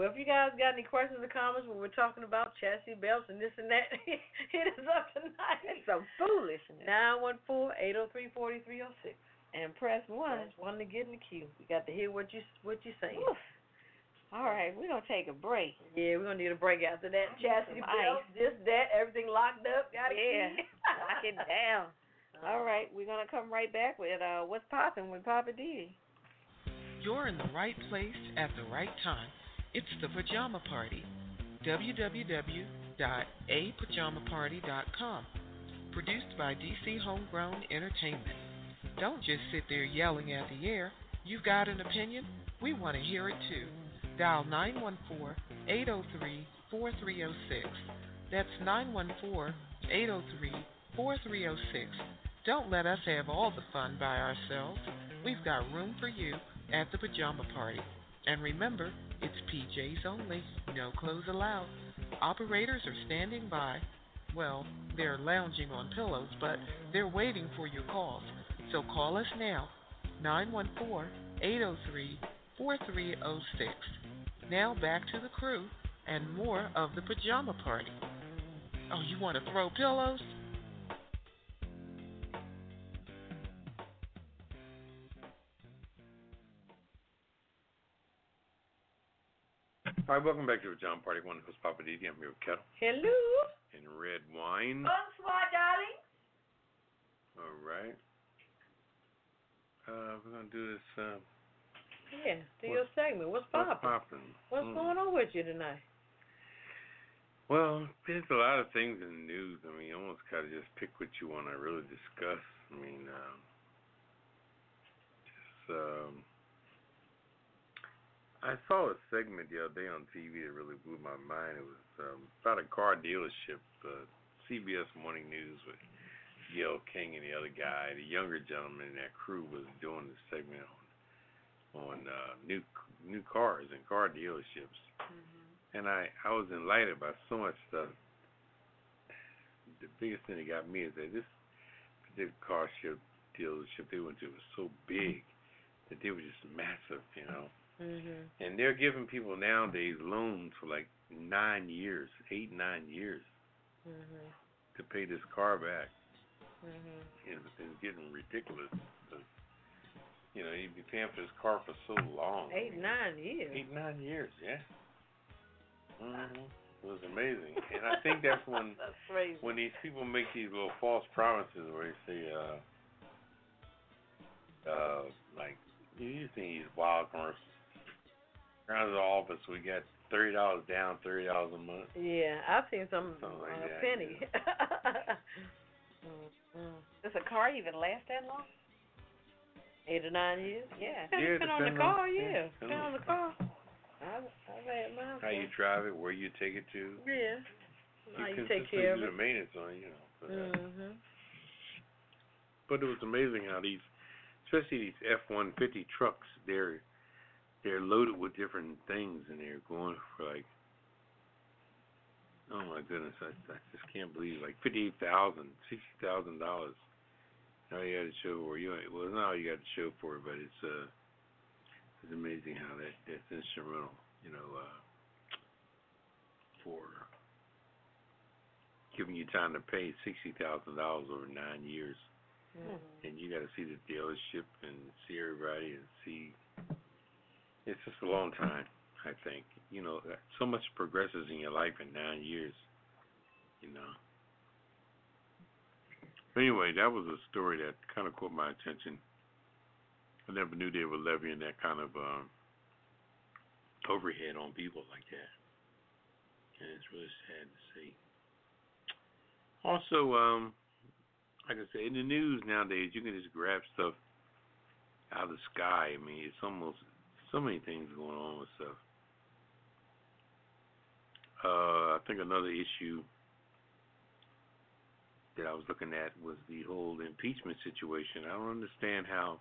Well, if you guys got any questions or comments when we're talking about chassis belts and this and that, hit us up tonight. That's some foolishness. Nine one four eight zero three forty three zero six. And press one. Press one to get in the queue. We got to hear what you what you saying. Oof. All right, we're gonna take a break. Yeah, we're gonna need a break after that. Chastity Some belts, this, that, everything locked up. Got a Yeah, key. Lock it down. All right, we're gonna come right back with uh what's popping with Poppa DD. You're in the right place at the right time. It's the Pajama Party. www.apajamaparty.com. Produced by DC Homegrown Entertainment. Don't just sit there yelling at the air. You've got an opinion? We want to hear it too. Dial 914 803 4306. That's 914 803 4306. Don't let us have all the fun by ourselves. We've got room for you at the pajama party. And remember, it's PJs only, no clothes allowed. Operators are standing by. Well, they're lounging on pillows, but they're waiting for your calls. So call us now, 914 803 4306. Now back to the crew and more of the pajama party. Oh, you want to throw pillows? All right, welcome back to the John Party. One host Poppa DD. I'm here with Ketel Hello. and Redwine. Bonsoir, darling. All right. Uh, we're gonna do this. Uh, Yeah, do What- your segment. What's what's popping? popping? What's Mm. going on with you tonight? Well, there's a lot of things in the news. I mean, you almost gotta just pick what you want to really discuss. I mean, um, just um, I saw a segment the other day on TV that really blew my mind. It was um, about a car dealership. Uh, CBS Morning News with Gayle King and the other guy, the younger gentleman in that crew, was doing this segment on on uh, new new cars and car dealerships and I I was enlightened by so much stuff. The biggest thing that got me is that this particular car ship dealership they went to was so big that they were just massive, you know. Mhm. And they're giving people nowadays loans for like nine years, eight nine years Mhm. to pay this car back. Mhm. And it's getting ridiculous. you know, you'd be paying for this car for so long. Eight, nine years. Eight, nine years, yeah. hmm It was amazing. And I think that's when That's crazy. when these people make these little false promises where they say, uh uh like you see these wild commercials. Around the office we got thirty dollars down, thirty dollars a month. Yeah, I've seen some Something like uh, that, penny. mm Does a car even last that long? Eight or nine years. Yeah. Yeah, depending on the depending on- car. yeah, Yeah, depending depending on on the the car. I've I've had mine. How you drive it, where you take it to. Yeah. How you take care of do it. the maintenance on it, you know. for that. Mhm. But it was amazing how these, especially these F-150 trucks, they're they're loaded with different things, and they're going for like, oh my goodness, I, I just can't believe like fifty-eight thousand, sixty thousand dollars. All you got to show for you, well, it's not all you got to show for it, but it's uh, it's amazing how that that's instrumental, you know, uh, for giving you time to pay sixty thousand dollars over nine years Mhm. and you got to see the dealership and see everybody and see. It's just a long time, I think. You know, so much progresses in your life in nine years. You know. Anyway, that was a story that kind of caught my attention. I never knew they were levying that kind of um, overhead on people like that, and it's really sad to see. Also, um, like I said, in the news nowadays, you can just grab stuff out of the sky. I mean, it's almost so many things going on with stuff. Uh, I think another issue that I was looking at was the whole impeachment situation. I don't understand how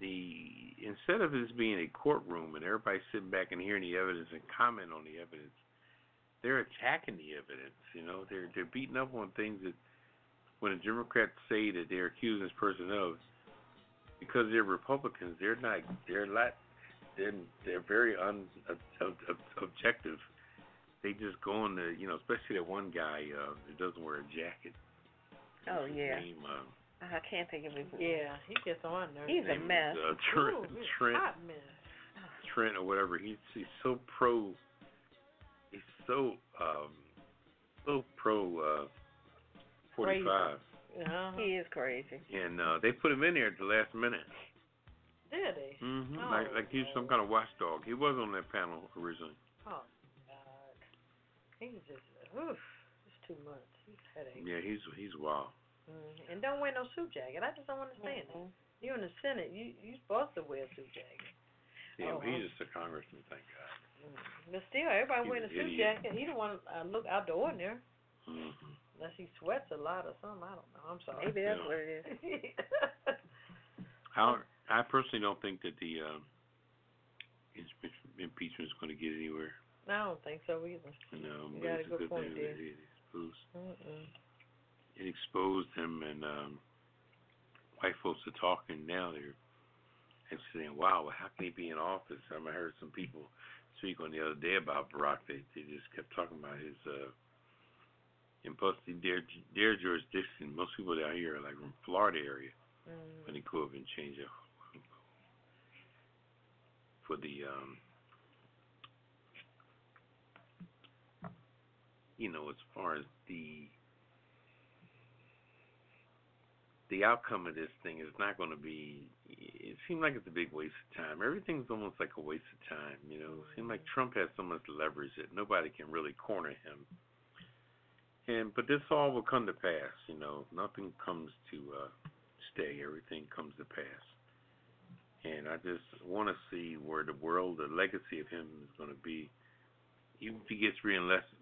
the instead of this being a courtroom and everybody sitting back and hearing the evidence and comment on the evidence, they're attacking the evidence. You know, they're they're beating up on things that when the Democrats say that they're accusing this person of, because they're Republicans, they're not they're not they're they're very un ob, ob, ob- objective. They just go on the you know, especially that one guy uh, that doesn't wear a jacket. Oh His yeah. Name, uh, I can't think of his name. Yeah, he gets on there. He's a mess. Is, uh, Trent, Ooh, he's Trent hot mess. Trent or whatever. He's he's so pro. He's so um so pro uh, forty five, Uh-huh. He is crazy. and uh, they put him in there at the last minute. Did he? hmm Oh, like like he's some kind of watchdog. He was on that panel originally. Oh, God. He's just, oof, it's too much. He's a headache. Yeah, he's he's wild. Mm, and don't wear no suit jacket. I just don't understand it. Mhm. You in the Senate, you you're supposed to wear a suit jacket. Yeah, Oh, he's just a congressman, thank God. Mm. But still, everybody He's wearing a suit idiot. jacket. He don't want to uh, look out the ordinary hmm unless he sweats a lot or something. I don't know. I'm sorry. Maybe that's Yeah. what it is. I I personally don't think that the um, impeachment is going to get anywhere. I don't think so either. You know, You but got a it's a good good point thing there. that it exposed Mm-mm. it exposed him, and um, white folks are talking now. They're and saying, "Wow, well, how can he be in office?" I, mean, I heard some people speak on the other day about Barack. They they just kept talking about his uh, in mostly their their jurisdiction, most people down here are like from Florida area, mm. and it could have been changed for the um, you know, as far as the the outcome of this thing is not going to be. It seemed like it's a big waste of time. Everything's almost like a waste of time. You know, it seemed like mm. Trump has so much leverage that nobody can really corner him. And but this all will come to pass. You know, nothing comes to uh, stay. Everything comes to pass. And I just want to see where the world, the legacy of him is going to be. Even if he gets re-elected,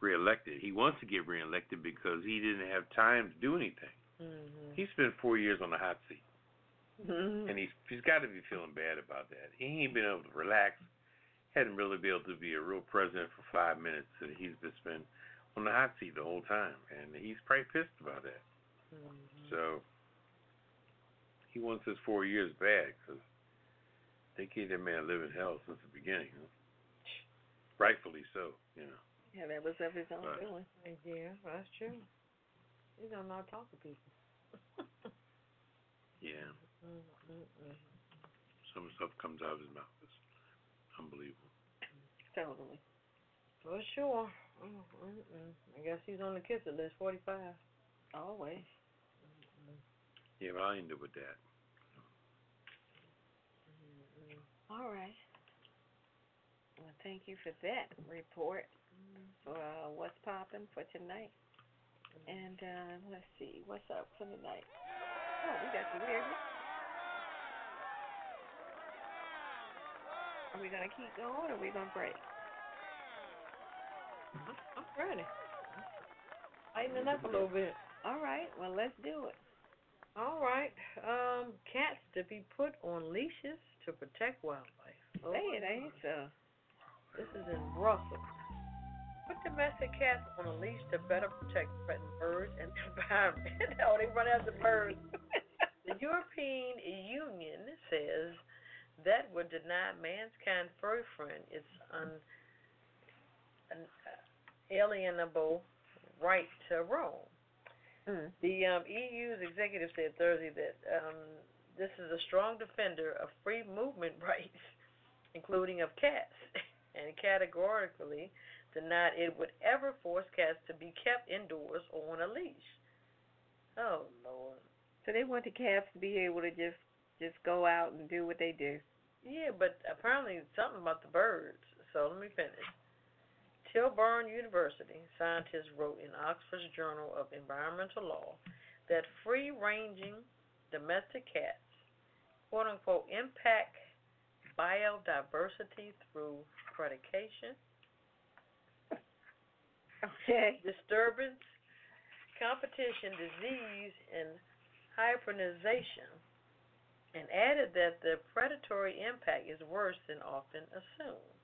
reelected. He wants to get reelected because he didn't have time to do anything. Mm-hmm. He spent four years on the hot seat, Mhm. and he's he's got to be feeling bad about that. He ain't been able to relax. Hadn't really been able to be a real president for five minutes, and he's just been on the hot seat the whole time, and he's probably pissed about that. Mhm. So he wants his four years back because they gave that man live in hell since the beginning. Huh? Rightfully so, you know. Yeah, that was of his own Right. doing. Yeah, that's true. He don't know how to talk to people. Yeah. Mm-mm-mm. Some stuff comes out of his mouth. It's unbelievable. Totally. For sure. Mm-mm-mm. I guess he's on the kisser list, 45. Always. Mm-hmm. Yeah, but I ain't do with that. Mm-mm. All right. Well, thank you for that report mm-hmm. for uh, what's popping for tonight. And uh, let's see, what's up for tonight? Oh, we got some weirdness. Are we gonna keep going or are we gonna break? I'm, I'm ready. Tighten it up a little bit. All right, well let's do it. All right. Um, cats to be put on leashes to protect wildlife. Oh, Say it ain't so. This is in Brussels. Put domestic cats on a leash to better protect threatened birds and the environment. oh, they run after birds. the European Union says that would deny mankind furry friend its un, an alienable right to roam. Mm. The um, EU's executive said Thursday that um, this is a strong defender of free movement rights, including of cats, and categorically denied it would ever force cats to be kept indoors or on a leash. Oh Lord. So they want the cats to be able to just just go out and do what they do. Yeah, but apparently something about the birds. So let me finish. Tilburg University scientists wrote in Oxford's Journal of Environmental Law that free ranging domestic cats, quote unquote, impact biodiversity through predation, Okay. disturbance, competition, disease, and hybridization, and added that the predatory impact is worse than often assumed.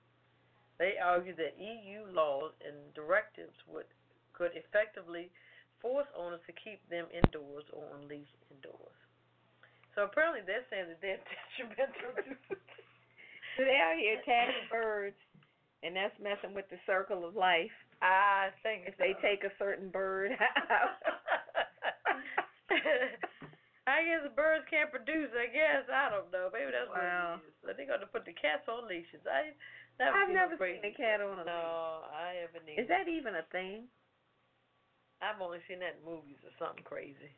They argue that EU laws and directives would could effectively force owners to keep them indoors or on leash indoors. So apparently they're saying that they're detrimental to So they out here attacking birds, and that's messing with the circle of life. I think If they take a certain bird out. I guess birds can't produce. I guess I don't know. Maybe that's Wow. what it is. So they're gonna put the cats on leashes. I never I've seen never crazy seen a cat on a leash. No, I haven't. leash. Is that even a thing? I've only seen that in movies or something crazy.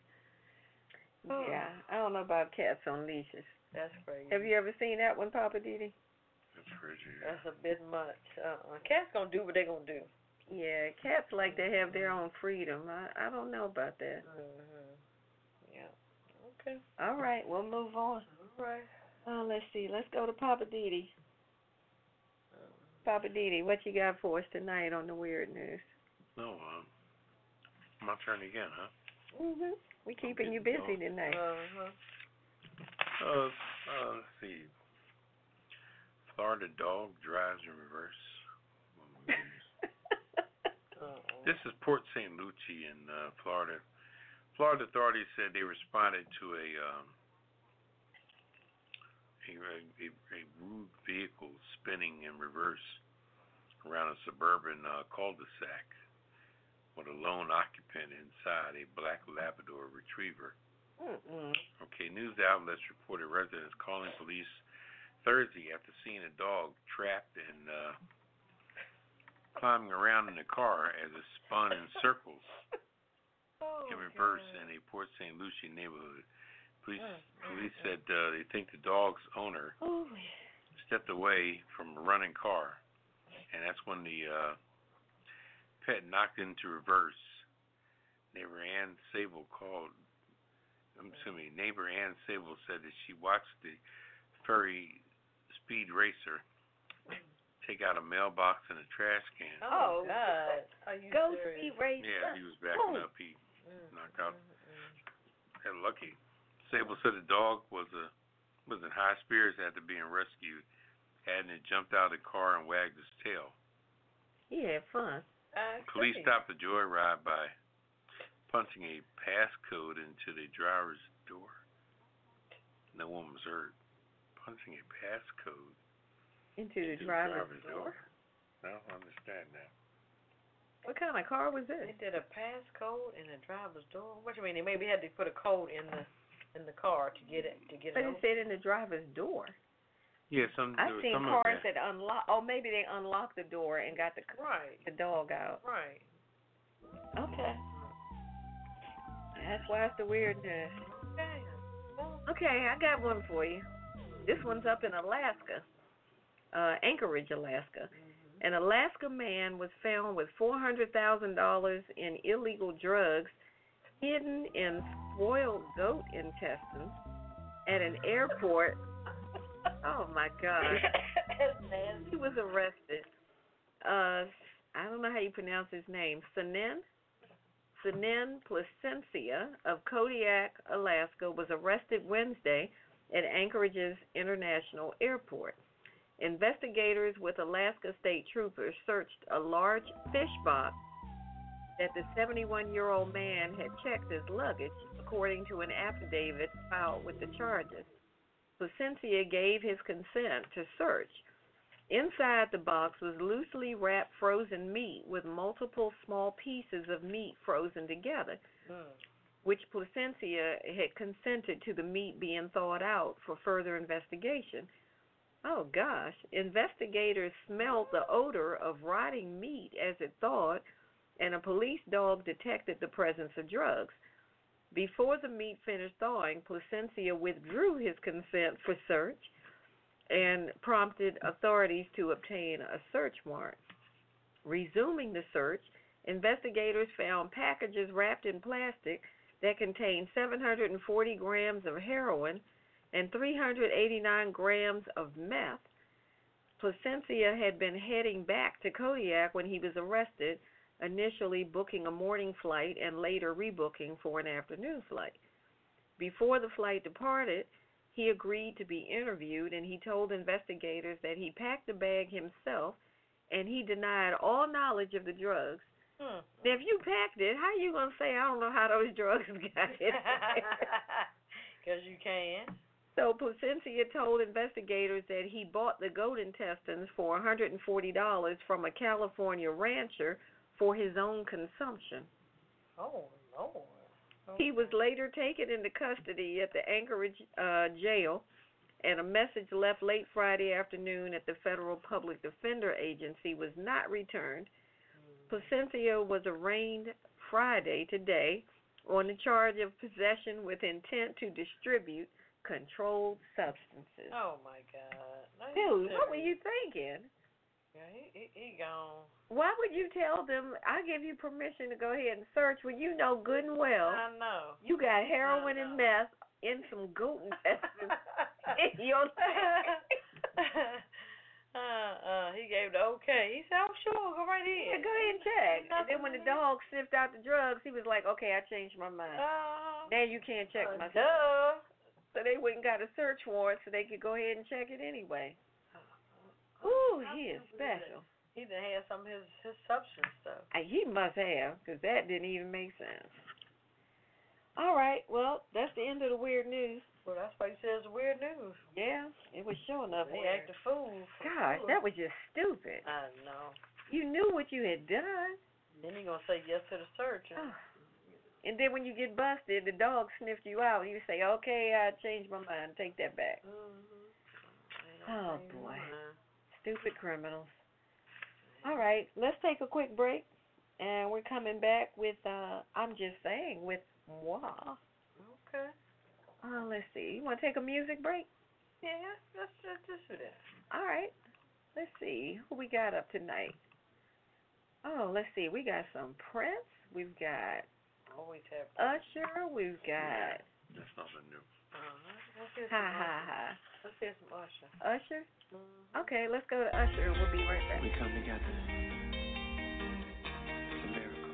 Oh. Yeah, I don't know about cats on leashes. That's crazy. Have you ever seen that one, Poppa DD? That's crazy. That's a bit much. Uh-uh. Cats gonna do what they gonna do. Yeah, cats like to have their own freedom. I I don't know about that. Mhm. Yeah. Okay. All right, we'll move on. All right. Oh, let's see. Let's go to Poppa DD. Poppa DD, what you got for us tonight on the weird news? No, um, my turn again, huh? Mhm. We keeping you busy tonight. Uh-huh. Uh, uh, let's see. Florida dog drives in reverse. Oh, my goodness. This is Port St. Lucie in uh, Florida. Florida authorities said they responded to a um, a, a, a rude vehicle spinning in reverse around a suburban uh, cul-de-sac with a lone occupant inside, a black Labrador retriever. Mm-mm. Okay, news outlets reported residents calling police Thursday after seeing a dog trapped and uh, climbing around in the car as it spun in circles Oh, in reverse God. in a Port St. Lucie neighborhood. Police Mm, police mm, said uh, they think the dog's owner Oh, stepped away from a running car, and that's when the uh, pet knocked into reverse. Neighbor Ann Sable called. I'm assuming neighbor Ann Sable said that she watched the furry speed racer take out a mailbox and a trash can. Oh, Oh, God. Are you Go serious? speed race. Yeah, he was backing Oh. up. He Mm, knocked out. mm, mm. Got lucky. Sable said the dog was a was in high spirits after being rescued, and it jumped out of the car and wagged its tail. He had fun. I Police see. stopped the joyride by punching a passcode into the driver's door. No one was hurt. Punching a passcode Into the into driver's door. I don't understand that. What kind of car was this? They did a passcode in the driver's door. What do you mean? They maybe had to put a code in the in the car to get it to get But it. it open. said in the driver's door. Yeah, some I've seen some cars of that. that unlock. Oh, maybe they unlocked the door and got the Right, the dog out. right. Okay. That's why it's the weirdness. Damn. Well, Okay, I got one for you. This one's up in Alaska, uh, Anchorage, Alaska. An Alaska man was found with four hundred thousand dollars in illegal drugs hidden in spoiled goat intestines at an airport. Oh my God. He was arrested. Uh, I don't know how you pronounce his name. Sanin? Sanin Placencia of Kodiak, Alaska, was arrested Wednesday at Anchorage's International Airport. Investigators with Alaska State Troopers searched a large fish box that the 71 year old man had checked as luggage, according to an affidavit filed with the charges. Placencia gave his consent to search. Inside the box was loosely wrapped frozen meat with multiple small pieces of meat frozen together, Mm. which Placencia had consented to the meat being thawed out for further investigation. Oh gosh, investigators smelled the odor of rotting meat as it thawed, and a police dog detected the presence of drugs. Before the meat finished thawing, Placencia withdrew his consent for search and prompted authorities to obtain a search warrant. Resuming the search, investigators found packages wrapped in plastic that contained 740 grams of heroin and 389 grams of meth. Placencia had been heading back to Kodiak when he was arrested, initially booking a morning flight and later rebooking for an afternoon flight. Before the flight departed, he agreed to be interviewed and he told investigators that he packed the bag himself and he denied all knowledge of the drugs. Hmm. Now, if you packed it, how are you gonna say I don't know how those drugs got in? Because you can. So Placencia told investigators that he bought the goat intestines for $140 from a California rancher for his own consumption. Oh, Lord. He was later taken into custody at the Anchorage uh, jail, and a message left late Friday afternoon at the Federal Public Defender Agency was not returned. Placencia was arraigned Friday today on the charge of possession with intent to distribute controlled substances. Oh, my God. You Dude, what were you thinking? Yeah, he, he, he gone. Why would you tell them I give you permission to go ahead and search when you know good and well I know. you got heroin and meth in some goat intestines in your uh, uh, he gave the okay. He said, "Oh, sure, go right Yeah, in." go ahead and check. And then when the dog sniffed out the drugs, he was like, "Okay, I changed my mind. Uh, Now you can't check uh, my." duh. So they and got a search warrant so they could go ahead and check it anyway. Ooh, he is special. He done had some of his his substance stuff. Uh, He must have, because that didn't even make sense. All right, well, that's the end of the weird news. Well, that's why he says weird news. Yeah, it was sure enough He weird. acted fool. Gosh, that was just stupid. I know. You knew what you had done. Then he gonna say yes to the search. and- Oh. And then when you get busted, the dog sniffed you out. You say, "Okay, I changed my mind. Take that back." Mhm. Oh, boy. Stupid criminals. All right, let's take a quick break, and we're coming back with uh, I'm just saying with moi. Okay. Uh, let's see. You want to take a music break? Yeah, let's just just do that. All right. Let's see who we got up tonight. Oh, let's see. We got some Prince. We've got Always have. Usher. We've got That's nothing new. Uh-huh. Let's hear ha some ha Usher. ha. Let's hear some Usher. Usher. Mhm. Okay, let's go to Usher. And we'll be right back. We come together. It's a miracle.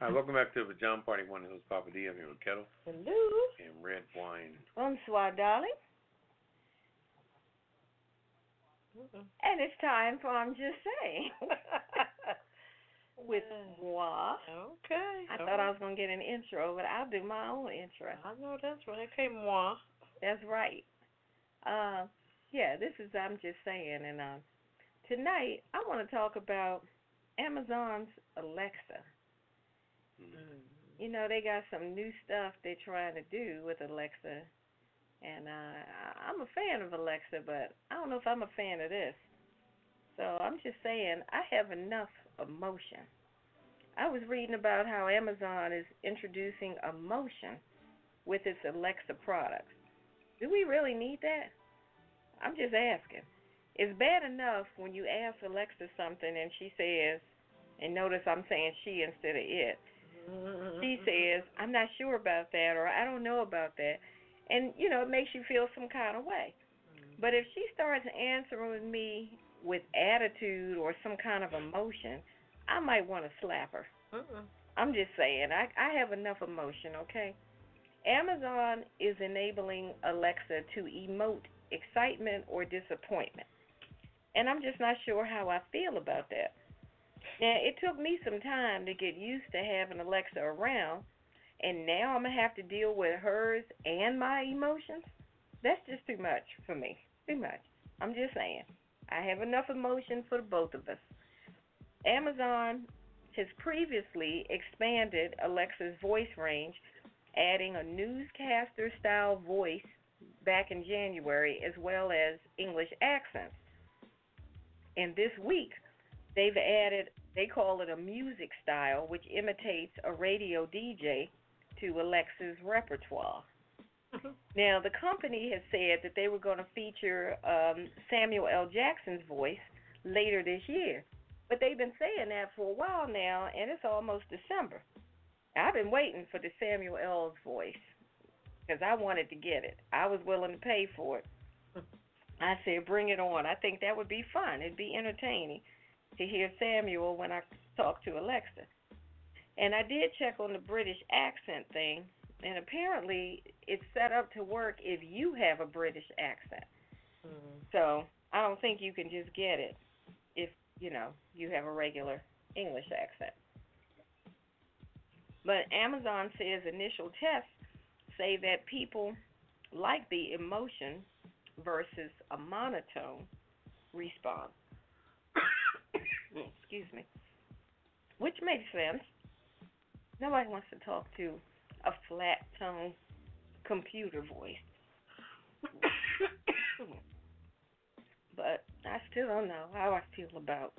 All right, welcome back to the Pajama Party. One of those Papa D. I'm here with Ketel Hello. and Redwine. Bonsoir, darling. And it's time for I'm just saying. With moi. Okay. I thought I was gonna get an intro, but I'll do my own intro. I know that's right. Okay, moi. That's right. Uh, yeah, this is I'm just saying, and uh, tonight I want to talk about Amazon's Alexa. Mm. You know they got some new stuff they're trying to do with Alexa, and uh, I'm a fan of Alexa, but I don't know if I'm a fan of this. So I'm just saying I have enough emotion. I was reading about how Amazon is introducing emotion with its Alexa products. Do we really need that? I'm just asking. It's bad enough when you ask Alexa something and she says, and notice I'm saying she instead of it. Mm-hmm. she says, I'm not sure about that or I don't know about that. And, you know, it makes you feel some kind of way. But if she starts answering me with attitude or some kind of emotion, I might want to slap her. Mm-mm. I'm just saying, I I have enough emotion, okay? Amazon is enabling Alexa to emote excitement or disappointment. And I'm just not sure how I feel about that. Now, it took me some time to get used to having Alexa around, and now I'm to have to deal with hers and my emotions. That's just too much for me. Too much. I'm just saying. I have enough emotion for the both of us. Amazon has previously expanded Alexa's voice range, adding a newscaster style voice back in January, as well as English accents. And this week, they've added, they call it a music style, which imitates a radio DJ to Alexa's repertoire. Now, the company has said that they were going to feature um, Samuel L. Jackson's voice later this year. But they've been saying that for a while now, and it's almost December. I've been waiting for the Samuel L's voice because I wanted to get it. I was willing to pay for it. I said, bring it on. I think that would be fun. It'd be entertaining to hear Samuel when I talk to Alexa. And I did check on the British accent thing, and apparently it's set up to work if you have a British accent. Mm-hmm. So I don't think you can just get it if you know you have a regular English accent. But Amazon says initial tests say that people like the emotion versus a monotone response. Excuse me. Which makes sense. Nobody wants to talk to a flat tone computer voice. but I still don't know how I feel about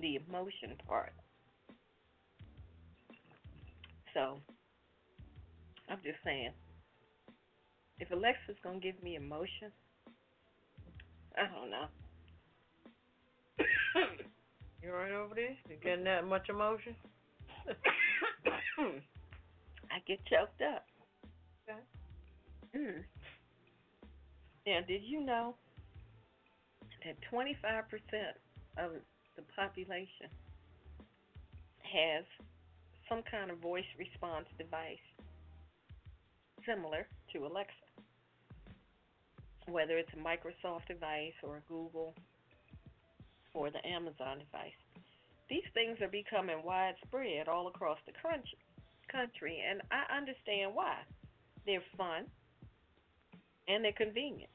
the emotion part. So, I'm just saying, if Alexa's gonna give me emotion, I don't know. You right over there? You getting that much emotion? I get choked up. Okay. Mm. Now, did you know that 25% of the population has some kind of voice response device similar to Alexa? Whether it's a Microsoft device or a Google or the Amazon device. These things are becoming widespread all across the country and I understand why. They're fun and they're convenient.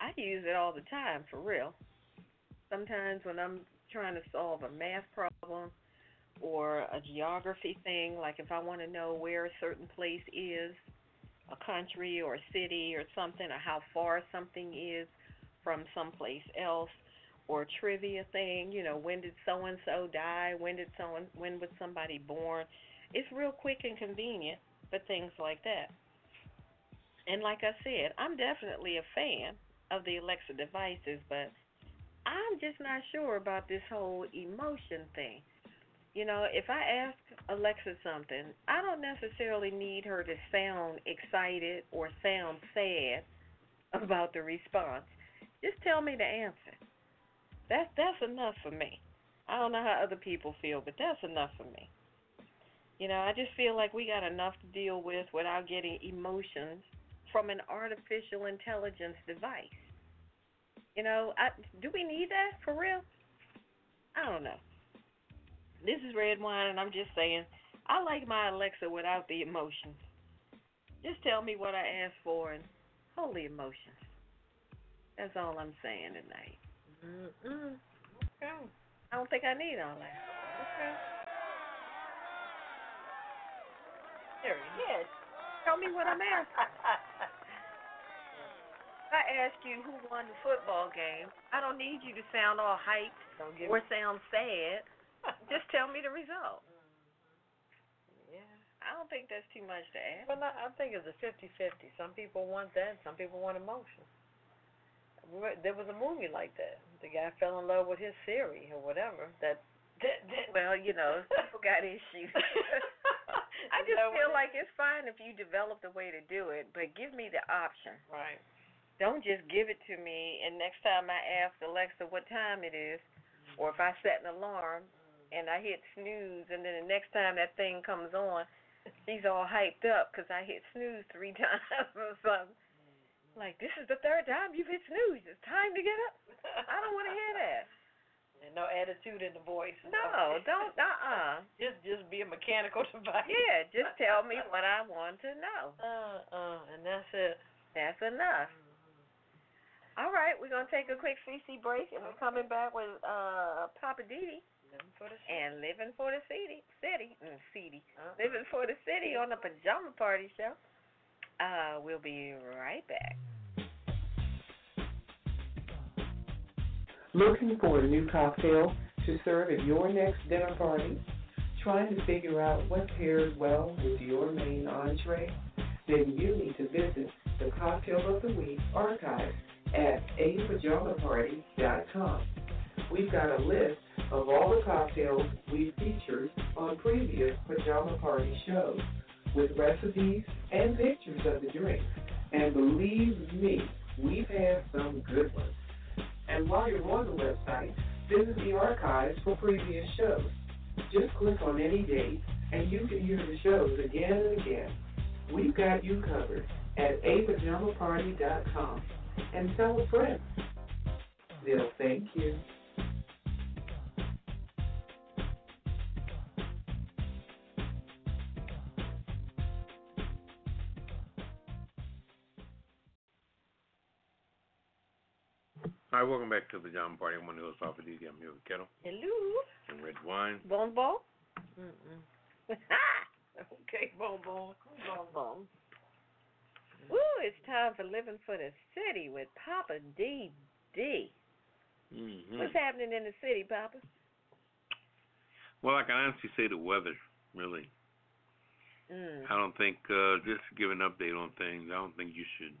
I use it all the time for real. Sometimes when I'm trying to solve a math problem or a geography thing, like if I want to know where a certain place is, a country or a city or something, or how far something is from someplace else, or trivia thing, you know, when did so and so die? When did so and when was somebody born? It's real quick and convenient for things like that. And like I said, I'm definitely a fan of the Alexa devices, but I'm just not sure about this whole emotion thing. You know, if I ask Alexa something, I don't necessarily need her to sound excited or sound sad about the response. Just tell me the answer. That's that's enough for me. I don't know how other people feel, but that's enough for me. You know, I just feel like we got enough to deal with without getting emotions from an artificial intelligence device. You know, I, do we need that for real? I don't know. This is Redwine, and I'm just saying, I like my Alexa without the emotions. Just tell me what I asked for and holy emotions. That's all I'm saying tonight. Mm-mm. Okay. I don't think I need all that. Okay. There Yeah. Tell me what I'm asking. I ask you who won the football game, I don't need you to sound all hyped or sound sad. Just tell me the result. Yeah. I don't think that's too much to ask. Well, I I think it's a fifty-fifty. Some people want that, some people want emotion. Re- There was a movie like that. The guy fell in love with his Siri or whatever. That, that, that Well, you know, people got issues. I just feel like it's fine if you develop the way to do it, but give me the option. Right. Don't just give it to me and next time I ask Alexa what time it is, mm-hmm. or if I set an alarm and I hit snooze, and then the next time that thing comes on, she's all hyped up 'cause I hit snooze three times or something. Like this is the third time you've hit snooze. It's time to get up. I don't want to hear that. And no attitude in the voice. No, don't. Uh uh Just just be a mechanical device. Yeah, just tell me what I want to know. Uh uh, and that's it. That's enough. All right, we're gonna take a quick CC break, and we're coming back with uh Poppa DD Living for the and living for the city, city, mm, city, Uh-uh. living for the city on the Pajama Party show. Uh, we'll be right back. Looking for a new cocktail to serve at your next dinner party? Trying to figure out what pairs well with your main entree? Then you need to visit the Cocktail of the Week archive at apajamaparty.com. We've got a list of all the cocktails we've featured on previous Pajama Party shows with recipes and pictures of the drinks. And believe me, we've had some good ones. And while you're on the website, visit the archives for previous shows. Just click on any date and you can hear the shows again and again. We've got you covered at apajamaparty.com and tell a friend. They'll thank you. Right, welcome back to the Pajama Party. I'm one of the hosts, Poppa DD. I'm here with Ketel Hello, and Redwine. Bon Bon. Mm-mm. Okay, boom boom. bon Bon. Ooh, it's time for living for the city with Papa D D. Mm-hmm. What's happening in the city, Papa? Well, I can honestly say the weather, really. Mm. I don't think, uh, just to give an update on things, I don't think you should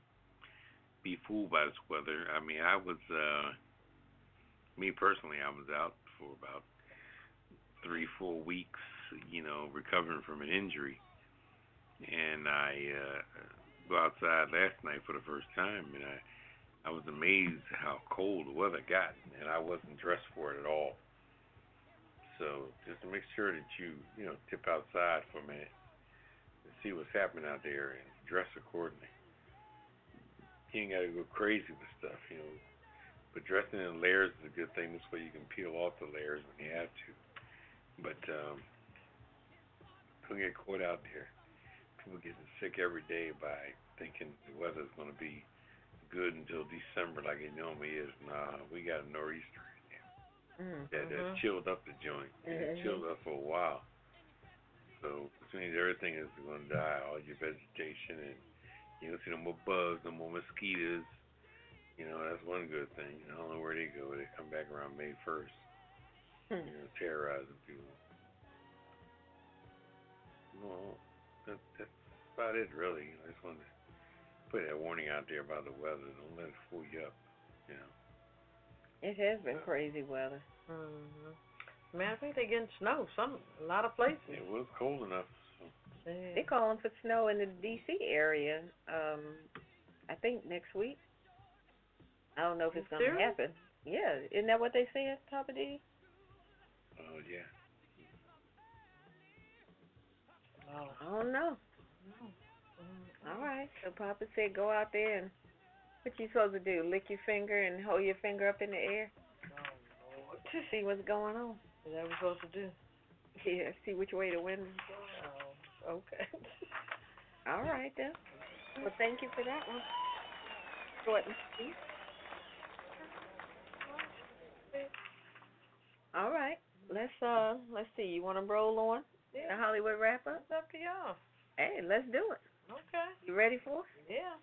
be fooled by this weather. I mean, I was, uh, me personally, I was out for about three, four weeks, you know, recovering from an injury. And I, uh, go outside last night for the first time, and I, I was amazed how cold the weather got, and I wasn't dressed for it at all. So just make sure that you, you know, tip outside for a minute and see what's happening out there and dress accordingly. You ain't gotta go crazy with stuff, you know. But dressing in layers is a good thing. This way you can peel off the layers when you have to. But um don't get caught out there. People getting sick every day by thinking the weather's gonna be good until December like it normally is. Nah, we got a nor'easter Mm. that, that Mhm. chilled up the joint. And It chilled up for a while. So which means everything is going to die. All your vegetation and you don't see no more bugs, no more mosquitoes. You know that's one good thing. I don't know where they go. They come back around May first. You know, terrorizing people. Well, that, that's about it, really. I just wanted to put that warning out there about the weather. Don't let it fool you up. You know. It has been crazy weather. Mm-hmm. Man, I think they're getting snow. Some a lot of places. It was cold enough. So. Yeah. They're calling for snow in the D.C. area. Um, I think next week. I don't know if it's gonna happen. Yeah, isn't that what they said, Papa D? Oh yeah. Oh, I don't know. All right. So Papa said go out there and what you supposed to do? Lick your finger and hold your finger up in the air to see what's going on. Is that what we're supposed to do? Yeah, see which way the wind is blowing. Oh, okay. All right then. Well, thank you for that one. Short and sweet. All right. Let's uh let's see. You want to roll on the Hollywood wrap up? It's up to y'all. Hey, let's do it. Okay. You ready for it? Yeah.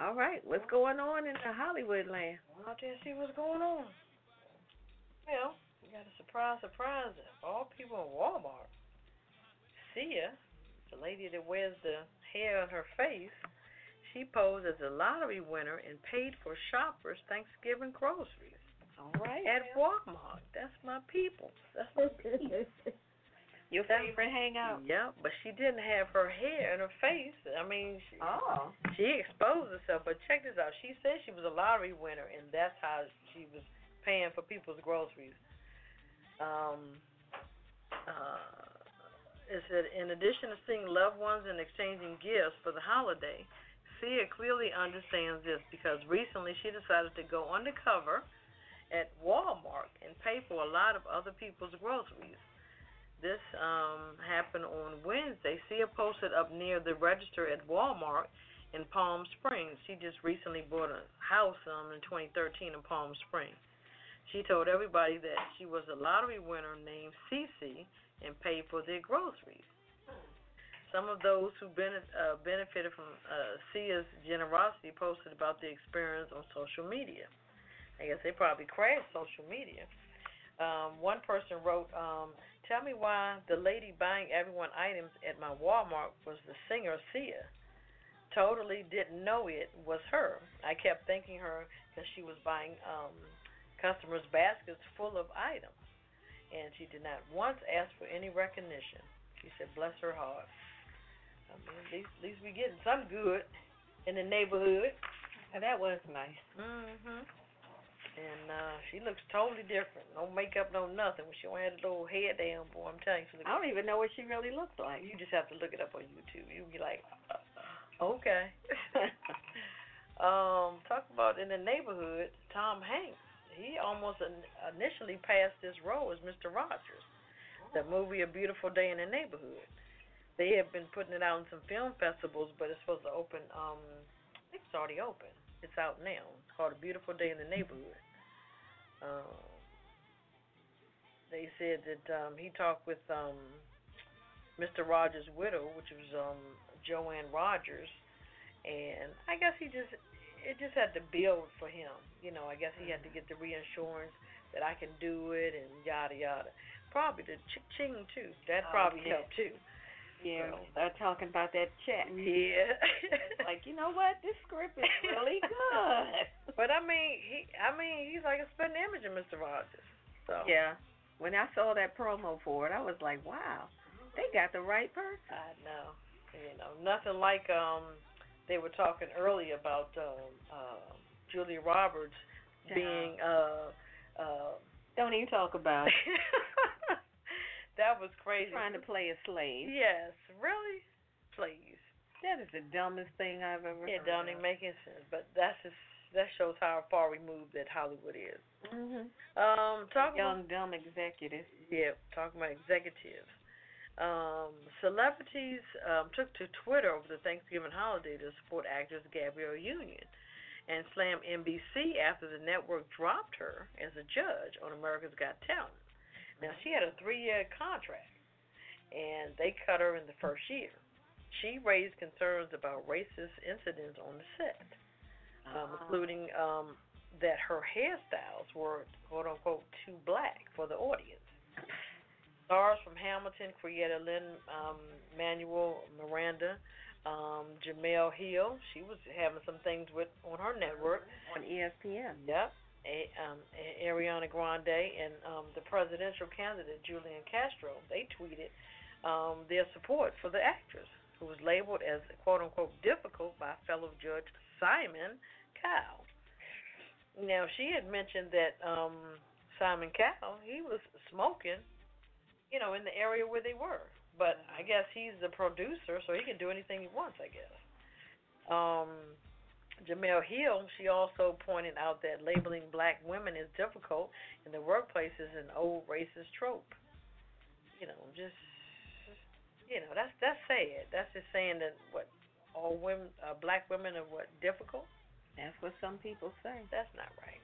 All right. What's going on in the Hollywood land? Go there and see what's going on. Well, we got a surprise, surprise. All people in Walmart. Sia, the lady that wears the hair on her face, she posed as a lottery winner and paid for shoppers Thanksgiving groceries All right. at Walmart. That's my people. That's my people. Your favorite hangout? Yep, but she didn't have her hair in her face. I mean, she, Oh. she exposed herself. But check this out. She said she was a lottery winner, and that's how she was paying for people's groceries. Um, uh, it said, in addition to seeing loved ones and exchanging gifts for the holiday, Sia clearly understands this because recently she decided to go undercover at Walmart and pay for a lot of other people's groceries. This um, happened on Wednesday. Sia posted up near the register at Walmart in Palm Springs. She just recently bought a house um, in 2013 in Palm Springs. She told everybody that she was a lottery winner named Cece and paid for their groceries. Some of those who uh, benefited from uh, Sia's generosity posted about the experience on social media. I guess they probably crashed social media. Um, one person wrote, um, "Tell me why the lady buying everyone items at my Walmart was the singer Sia. Totally didn't know it was her. I kept thinking her because she was buying um, customers' baskets full of items, and she did not once ask for any recognition. She said, "Bless her heart." I mean, at least, at least we getting some good in the neighborhood. And that was nice. Mhm. And uh she looks totally different. No makeup, no nothing. When she don't have a little head down, boy, I'm telling you. I don't even know what she really looks like. You just have to look it up on YouTube. You'll be like, uh, okay. um, talk about in the neighborhood, Tom Hanks. He almost in, initially passed this role as Mr. Rogers. The movie A Beautiful Day in the Neighborhood. They have been putting it out in some film festivals, but it's supposed to open. Um, it's already open. It's out now. It's called A Beautiful Day in the Neighborhood. Um, they said that um, he talked with um, Mr. Rogers' widow, which was um, Joanne Rogers, and I guess he just it just had to build for him. You know, I guess he had to get the reinsurance that I can do it and yada yada. Probably the ching ching too. That probably Okay. helped too. Yeah, So- start talking about that check. Yeah. like, you know what? This script is really good. But I mean, he I mean, he's like a spitting image of Mr. Rogers. So Yeah. When I saw that promo for it, I was like, wow, they got the right person. I know. You know, nothing like um they were talking earlier about um uh Julia Roberts being uh uh Don't even talk about it. that was crazy. Trying to play a slave. Yes, really? Please. That is the dumbest thing I've ever It heard. don't even make any sense. But that's just that shows how far removed that Hollywood is. hmm Um, talk Young dumb executive. Yeah, talking about executives. Um, celebrities um, took to Twitter over the Thanksgiving holiday to support actress Gabrielle Union and slammed NBC after the network dropped her as a judge on America's Got Talent. Now, she had a three year contract, and they cut her in the first year. She raised concerns about racist incidents on the set, um, including um, that her hairstyles were quote unquote too black for the audience. Stars from Hamilton creator Lin um, Manuel Miranda, um, Jemele Hill. She was having some things with on her network. on ESPN. Yep. A, um, A- Ariana Grande and um, the presidential candidate Julian Castro. They tweeted um, their support for the actress, who was labeled as "quote unquote" difficult by fellow judge Simon Cowell. Now she had mentioned that um, Simon Cowell he was smoking, you know, in the area where they were. But I guess he's the producer, so he can do anything he wants. I guess. Um, Jemele Hill, she also pointed out that labeling black women is difficult in the workplace is an old racist trope. You know, just you know, that's that's sad. That's just saying that what all women, uh, black women are what difficult. That's what some people say. That's not right.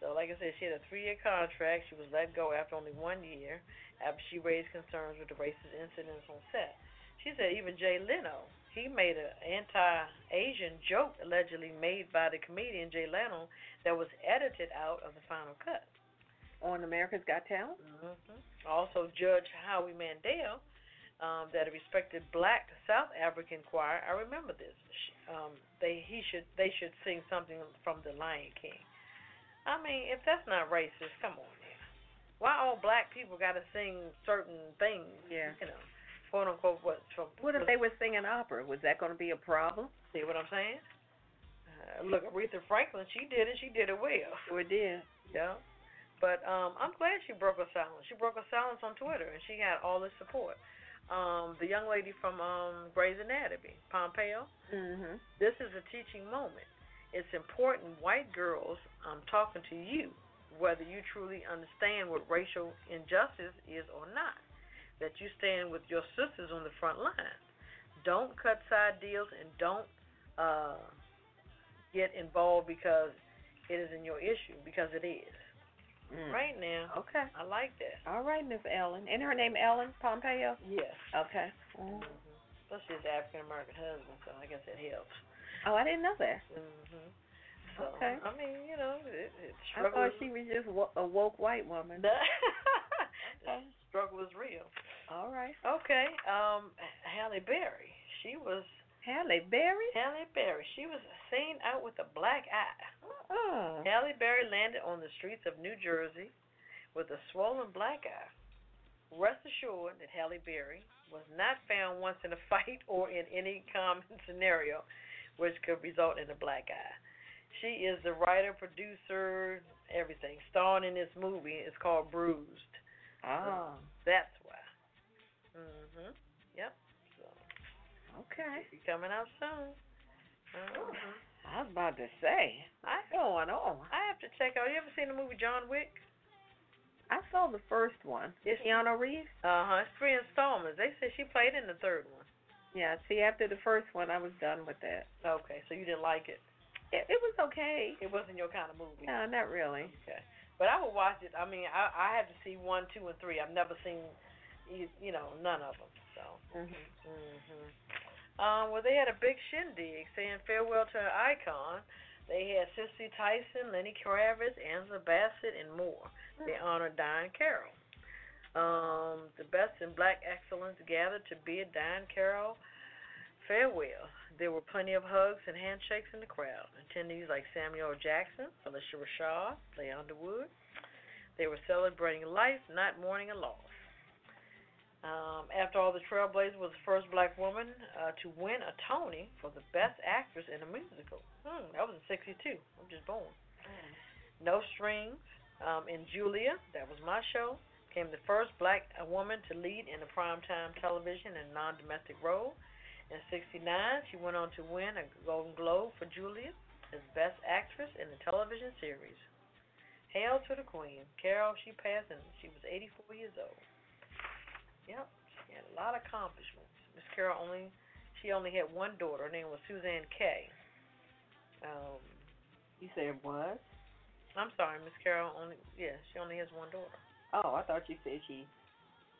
That's not right. So, like I said, she had a three-year contract. She was let go after only one year after she raised concerns with the racist incidents on set. She said even Jay Leno, he made an anti-Asian joke allegedly made by the comedian Jay Leno that was edited out of the final cut. On America's Got Talent? hmm Also, Judge Howie Mandel, um, that a respected black South African choir. I remember this. Um, they he should they should sing something from The Lion King. I mean, if that's not racist, come on now. why all black people got to sing certain things? Yeah. You know, quote unquote. What? For, What if they were singing opera? Was that going to be a problem? See what I'm saying? Uh, look, Aretha Franklin, she did it. She did it well. Sure did. Yeah. But um, I'm glad she broke her silence. She broke her silence on Twitter, and she got all this support. Um, the young lady from um, Grey's Anatomy, Pompeo. Mm-hmm. This is a teaching moment. It's important, white girls. I'm talking to you, whether you truly understand what racial injustice is or not. That you stand with your sisters on the front line. Don't cut side deals and don't uh, get involved because it is in your issue because it is. Mm. Right now, Okay. I like that. All right, Miss Ellen. And her name Ellen Pompeo? Yes. Okay. Mm. hmm Plus, she's African American husband, so I guess it helps. Oh, I didn't know that. hmm So, Okay. I mean, you know, it, it I thought she was just wo- a woke white woman. the struggle is real. All right. Okay. Um, Halle Berry. She was Halle Berry? Halle Berry. She was seen out with a black eye. Oh. Halle Berry landed on the streets of New Jersey with a swollen black eye. Rest assured that Halle Berry was not found once in a fight or in any common scenario which could result in a black eye. She is the writer, producer, everything. Starring in this movie. It's called Bruised. Oh. That's why. Mhm. Yep. So Okay. be coming out soon. Mhm. I was about to say. I going on? I have to check out. You ever seen the movie John Wick? I saw the first one. It's- Keanu Reeves? Uh huh. It's three installments. They said she played in the third one. Yeah, see, after the first one, I was done with that. Okay, so you didn't like it. It, it was okay. It wasn't your kind of movie. No, not really. Okay. But I would watch it. I mean, I I have to see one, two, and three. I've never seen, you, you know, none of them. So. Mhm. Mhm. Um. Well, they had a big shindig saying farewell to an icon. They had Cicely Tyson, Lenny Kravitz, Angela Bassett, and more. They honored Diahann Carroll. Um, the best in black excellence gathered to bid Diahann Carroll farewell. There were plenty of hugs and handshakes in the crowd. Attendees like Samuel Jackson, Phylicia Rashad, Leigh Underwood. They were celebrating life, not mourning a loss. Um, after all, the Trailblazer was the first black woman uh, to win a Tony for the best actress in a musical. Hmm, that was in '62. I'm just born. No Strings um, in Julia, that was my show, became the first black uh, woman to lead in a primetime television and non-domestic role. In '69, she went on to win a Golden Globe for Julia as Best Actress in a television series. Hail to the Queen. Carroll, she passed and she was 84 years old. Yep, she had a lot of accomplishments. Miss Carroll only, she only had one daughter. Her name was Suzanne Kay. Um, You said what? I'm sorry, Miss Carroll only, yeah, she only has one daughter. Oh, I thought you said she,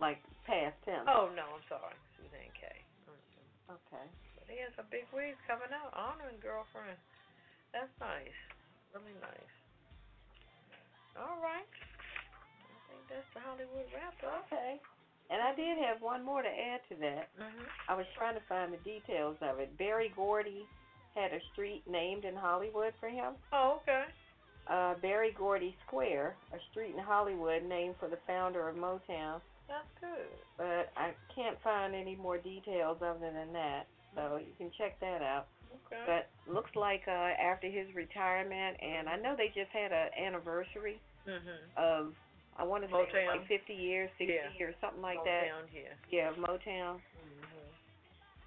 like, passed him. Oh no, I'm sorry, Suzanne Kay. Okay. But he has a big wigs coming out, honoring girlfriend. That's nice, really nice. All right, I think that's the Hollywood wrap up. Okay. And I did have one more to add to that. Mhm. I was trying to find the details of it. Berry Gordy had a street named in Hollywood for him. Oh, okay. Uh, Berry Gordy Square, a street in Hollywood named for the founder of Motown. That's good. But I can't find any more details other than that. So you can check that out. Okay. But looks like uh, after his retirement, and I know they just had an anniversary Mhm. of, I want to say Motown. like 50 years, 60 Yeah. years, something like that. Down here. Yeah, of Motown. Mhm.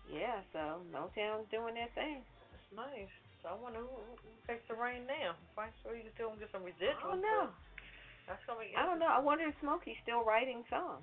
Yeah, so Motown's doing their thing. That's nice. So I wonder who, who takes the reign now. I'm sure you can still get some residuals. I don't know. but That's gonna be. I don't know. I wonder if Smokey's still writing songs.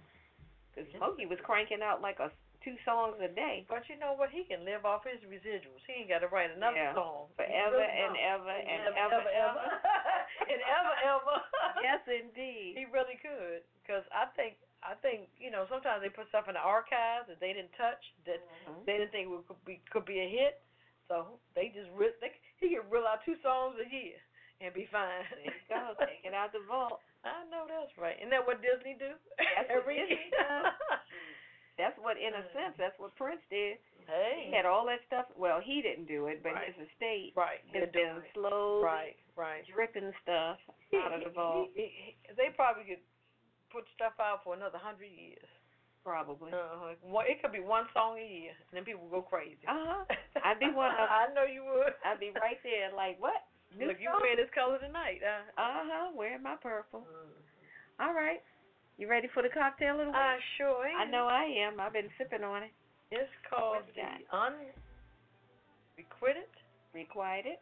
Because Smokey was cranking out like a two songs a day. But you know what? He can live off his residuals. He ain't got to write another Yeah. song. Forever and ever and ever, ever, ever, ever. and ever, ever. yes, indeed. He really could, because I think I think you know sometimes they put stuff in the archives that they didn't touch that Mhm. they didn't think would could be could be a hit, so they just re- they, he could reel out two songs a year and be fine. There you go. Take it out the vault. I know that's right. Isn't that what Disney do? That's what Every Disney does. That's what, in a sense, that's what Prince did. hey. He had all that stuff. Well, he didn't do it, but Right. his estate right. has been it. slowly Right. Right. dripping stuff He- out of the vault. he- he- they probably could put stuff out for another hundred years. Probably. Uh-huh. One, it could be one song a year, and then people go crazy. Uh huh. I'd be one of. I know you would. I'd be right there, like what? New Look, you song? wear this color tonight. Uh Uh huh. Wearing my purple. All right. You ready for the cocktail of the week? I sure I know I am. I've been sipping on it. It's called the unrequited, Requited.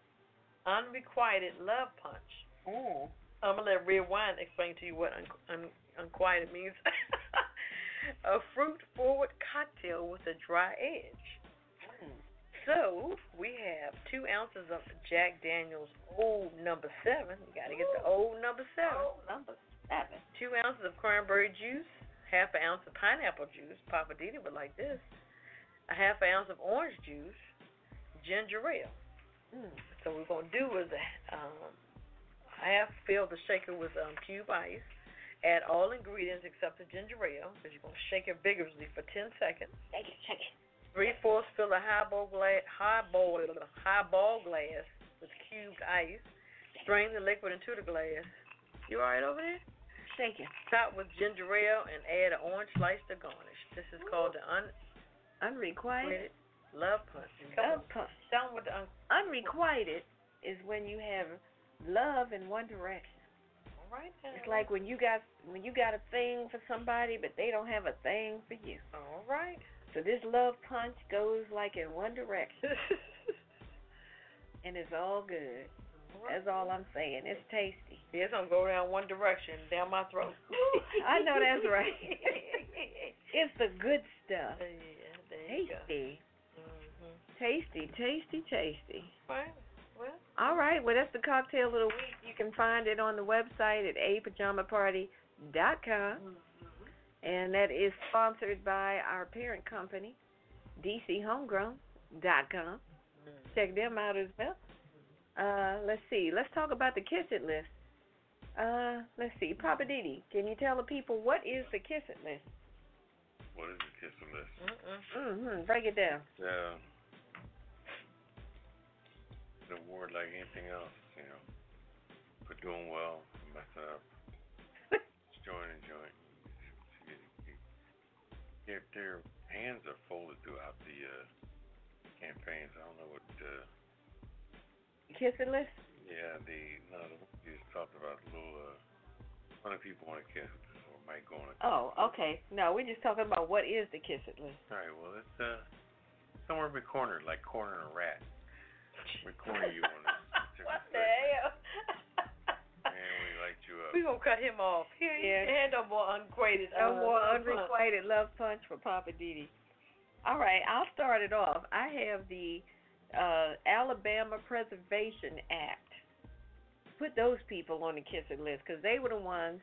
unrequited love punch. Mm. I'm gonna let Redwine explain to you what un- un- unquieted means. a fruit-forward cocktail with a dry edge. So we have two ounces of Jack Daniel's Old Number Seven. You got to get the Old Number Seven. Oh, number seven. Two ounces of cranberry juice. Half an ounce of pineapple juice. Poppa DD would like this. A half an ounce of orange juice. Ginger ale. Mm. So what we're gonna do is um, half fill the shaker with um, cube ice. Add all ingredients except the ginger ale, because you're gonna shake it vigorously for 10 seconds. Shake it, shake it. Three fourths fill a highball glass, highball, highball glass with cubed ice. Strain the liquid into the glass. You all right over there? Shake it. Top with ginger ale and add an orange slice to garnish. This is called the Unrequited. unrequited love punch. Love punch. 'em what the un- Unrequited is when you have love in one direction. all right then. It's like when you got when you got a thing for somebody, but they don't have a thing for you. all right. So this love punch goes like in one direction, and it's all good. That's all I'm saying. It's tasty. Yeah, it's gonna go down one direction, down my throat. I know that's right. it's the good stuff. Yeah, there you go. Tasty, Mhm. tasty, tasty, tasty. Right. Well, All right, well that's the cocktail of the week. You can find it on the website at apajamaparty.com, and that is sponsored by our parent company, DCHomegrown.com. Check them out as well. Uh, let's see. Let's talk about the Kiss It list. Uh, let's see. Poppa DD, can you tell the people what is the Kiss It list? What is the kiss It list? Mm-hmm. Break it down. An award like anything else, you know, for doing well, for messing up, join and join. Their their hands are folded throughout the uh, campaigns. I don't know what. Uh, Kiss It list? yeah, the no, the you just talked about. A little. Uh, funny people want to kiss or might go on a. Oh, okay. No, we're just talking about what is the Kiss It list. All right. Well, it's uh somewhere in the corner, like cornering a rat. We corner you on this. what the hell? And we light you up. we gonna cut him off. Here, Yeah. no more unquated. No uh, more love punch. unrequited love punch for Poppa DD. All right, I'll start it off. I have the uh, Alabama Preservation Act. Put those people on the kissing list because they were the ones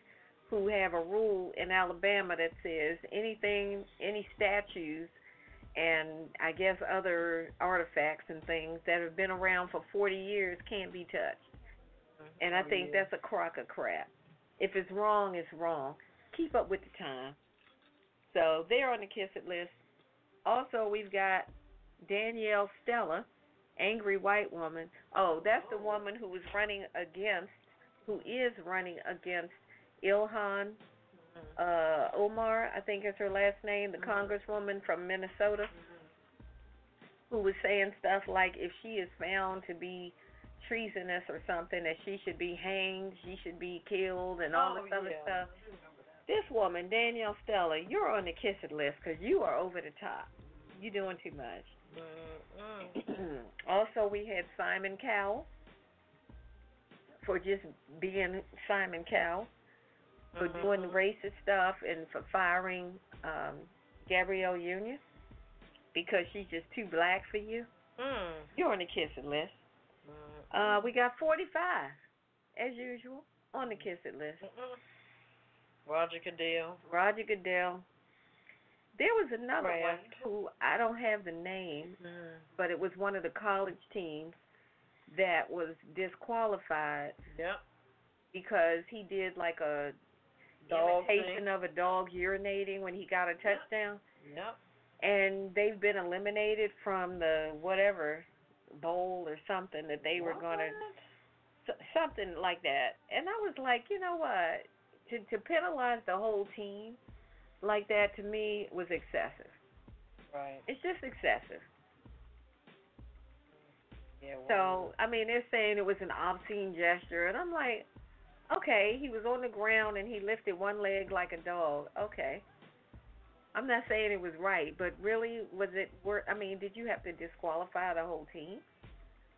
who have a rule in Alabama that says anything, any statues, and I guess other artifacts and things that have been around for 40 years can't be touched. And I Oh, think that's a crock of crap. If it's wrong, it's wrong. Keep up with the time. So they're on the kiss it list. Also, we've got Danielle Stella, angry white woman. Oh, that's the woman who was running against, who is running against Ilhan uh, Omar, I think is her last name, the congresswoman from Minnesota, who was saying stuff like if she is found to be treasonous or something, that she should be hanged, she should be killed, and all Oh, this other yeah. stuff. This woman, Danielle Stella, you're on the kiss it list because you are over the top. You're doing too much. Also, we had Simon Cowell for just being Simon Cowell, for Mhm. doing racist stuff and for firing um, Gabrielle Union because she's just too black for you. Mm. You're on the kiss it list. Uh, we got 45, as usual, on the kiss it list. Mm-mm. Roger Cadell. Roger Goodell. There was another one Kraft. who I don't have the name, Mm. but it was one of the college teams that was disqualified Yep. because he did like a Dog imitation thing. of a dog urinating when he got a touchdown, Yep. and they've been eliminated from the whatever bowl or something that they were going to something like that. And I was like, you know what? to to penalize the whole team like that to me was excessive. Right. It's just excessive. Yeah. So I mean, they're saying it was an obscene gesture, and I'm like, okay, he was on the ground and he lifted one leg like a dog. Okay. I'm not saying it was right, but really, was it worth? I mean, did you have to disqualify the whole team,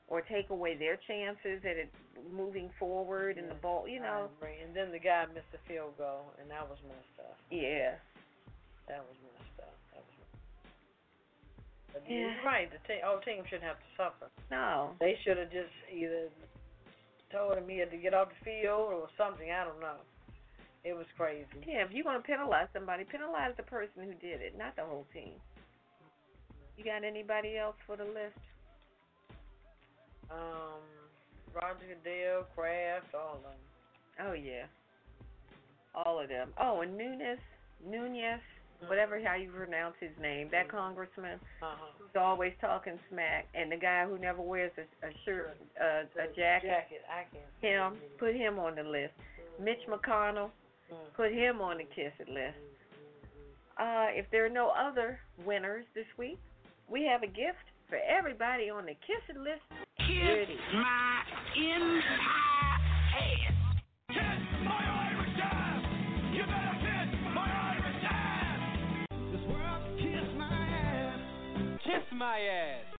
or take away their chances at it moving forward and the ball? You know, And then the guy missed the field goal, and that was messed up. yeah. That was messed up. That was. Yeah. you're right. The te- whole team shouldn't have to suffer. No. They should have just either told him he had to get off the field or something. I don't know. It was crazy. Yeah, if you're gonna penalize somebody, penalize the person who did it, not the whole team. You got anybody else for the list? Um, Roger Goodell, Kraft, all of them. Oh yeah. All of them. Oh, and Nunes, Nunez, whatever how you pronounce his name, that congressman Uh-huh. who's always talking smack, and the guy who never wears a, a shirt, uh, a jacket. Jacket, I can. Him, put him on the list. Mitch McConnell, Mm. Put him on the kiss it list. Uh, if there are no other winners this week, we have a gift for everybody on the kiss it list. Here it is. my entire ass. Kiss my Irish ass. You better kiss my Irish ass. This world kiss my ass. Kiss my ass.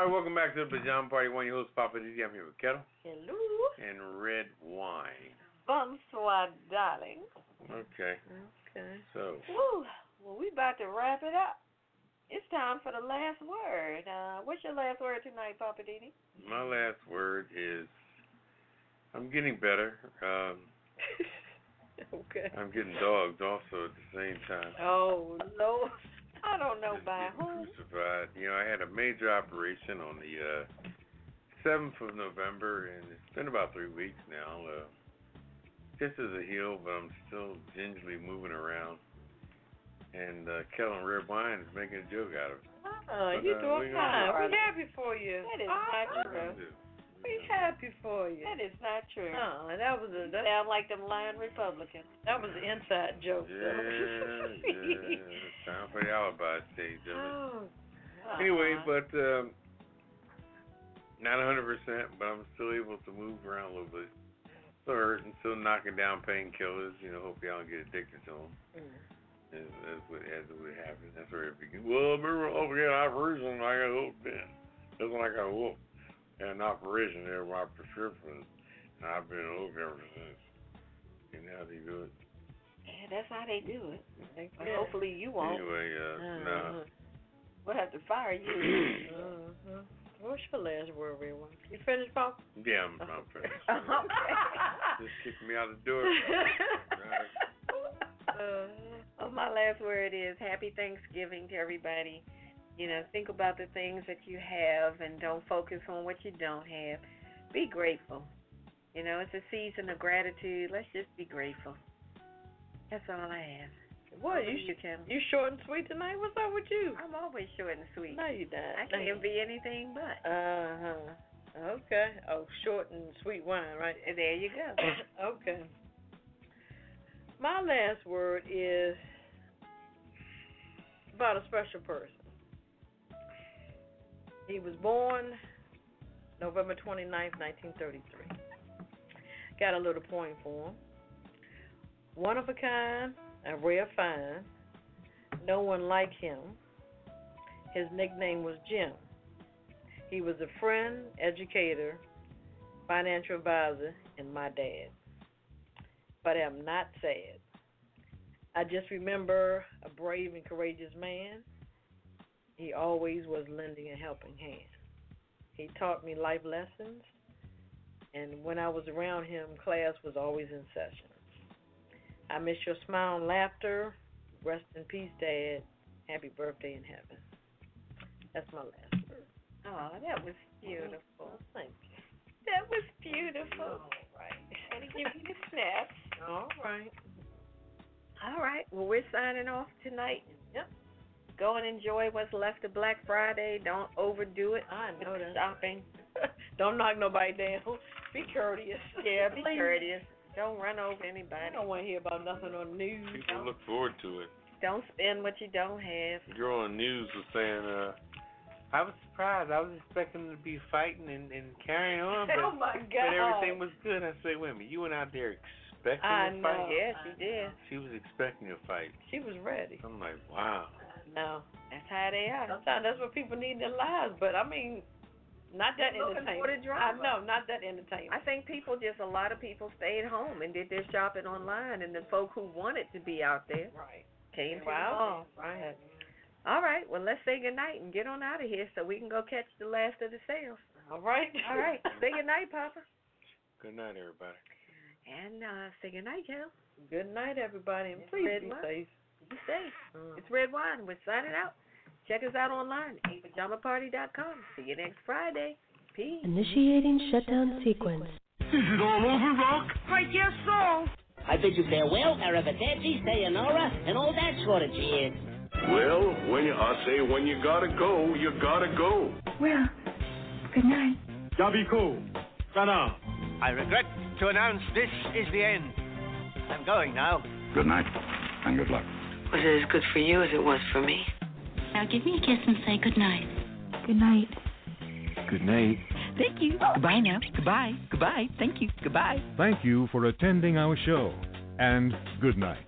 All right, welcome back to the Pajama Party. One of your hosts, Poppa D. I'm here with Ketel Hello. and red wine. Bonsoir, darling. Okay, Okay. so Woo. Well, we about to wrap it up. It's time for the last word. Uh, what's your last word tonight, Poppa DD? my last word is I'm getting better. Um, okay. I'm getting dogged also at the same time. Oh Lord. I don't know Just by getting who. crucified. You know, I had a major operation on the uh, 7th of November, and it's been about three weeks now. Uh, this is a heel, but I'm still gingerly moving around. And uh, Kellen Redwine is making a joke out of it. Oh, But, you uh, doing we fine. We're happy for you. That is not What true. can I do? We happy for you. That is not true. Oh, that was a that, Sound like them lying Republicans. that was an inside joke. Yeah, yeah. It's time for the alibi stage of it. oh, Anyway, Uh-huh. but um, not 100%, but I'm still able to move around a little bit. Still hurting, still knocking down painkillers. You know, hope y'all don't get addicted to them. Mm. As, as, what, as it would happen. That's where it begins. Well, remember, oh, yeah, operation, I got hooked in. That's when I got hooked. Had an operation there with my prescription, and I've been hooked ever since. And how they do it? Yeah, that's how they do it. But Yeah. hopefully you won't. Anyway, uh, nah. Uh-huh. We'll have to fire you. Uh-huh. What's your last word, everyone? You finished, Pop? Yeah, I'm, I'm finished. okay. Just kicked me out the door. Right. uh, Oh, my last word is happy Thanksgiving to everybody. You know, think about the things that you have and don't focus on what you don't have. Be grateful. You know, it's a season of gratitude. Let's just be grateful. That's all I have. what? You you, Kim. you short and sweet tonight? What's up with you? I'm always short and sweet. No, you don't. I can't be anything but. Uh huh. Okay. Oh, short and sweet wine, right? There you go. okay. My last word is about a special person. He was born November 29th, 1933. Got a little point for him. One of a kind, a rare find. No one like him. His nickname was Jim. He was a friend, educator, financial advisor, and my dad. but I am not sad. I just remember a brave and courageous man. He always was lending a helping hand. He taught me life lessons, and when I was around him, class was always in session. I miss your smile and laughter. Rest in peace, Dad. Happy birthday in heaven. That's my last word. Oh, that was beautiful. Mm-hmm. Thank you. That was beautiful. All right. Gotta give you the snaps. All right. All right. Well, we're signing off tonight. Yep. Go and enjoy what's left of Black Friday. Don't overdo it. I know with that. shopping. Don't knock nobody down. Be courteous. Yeah, be Please. courteous. Don't run over anybody. I don't want to hear about nothing on the news. People look forward to it. Don't spend what you don't have. The girl on news was saying, uh, I was surprised. I was expecting them to be fighting and, and carrying on, but, oh my God. but everything was good. I said, wait a minute, you went out there expecting I to know. fight? Yeah, she did. She was expecting a fight. She was ready. I'm like, wow. No. That's how they are. Sometimes that's what people need in their lives, but I mean, not that They're looking entertainment. for the drama. I know, not that entertainment. I think people just a lot of people stayed home and did their shopping online, and the folk who wanted to be out there right. came to the Wow. mall. Right. All right, well let's say goodnight and get on out of here so we can go catch the last of the sales. All right. All right, say goodnight, Poppa, Good night, everybody. and uh say goodnight, Kel. Good night, everybody, and It's please be safe. Be safe. Mm. It's Redwine. We're signing out. Check us out online, at pajamaparty.com. See you next Friday. Peace. Initiating shutdown sequence. Is it all over, Rock? I guess so. I bid you farewell, arrivederci, sayonara, and all that sort of cheers. Well, when you, I say when you gotta go, you gotta go. Well, good night. Yabiko. Sana. I regret to announce this is the end. I'm going now. Good night, and good luck. Was it as good for you as it was for me? Now give me a kiss and say good night. Good night. Good night. Thank you. Goodbye now. Goodbye. Goodbye. Thank you. Goodbye. Thank you for attending our show, and good night.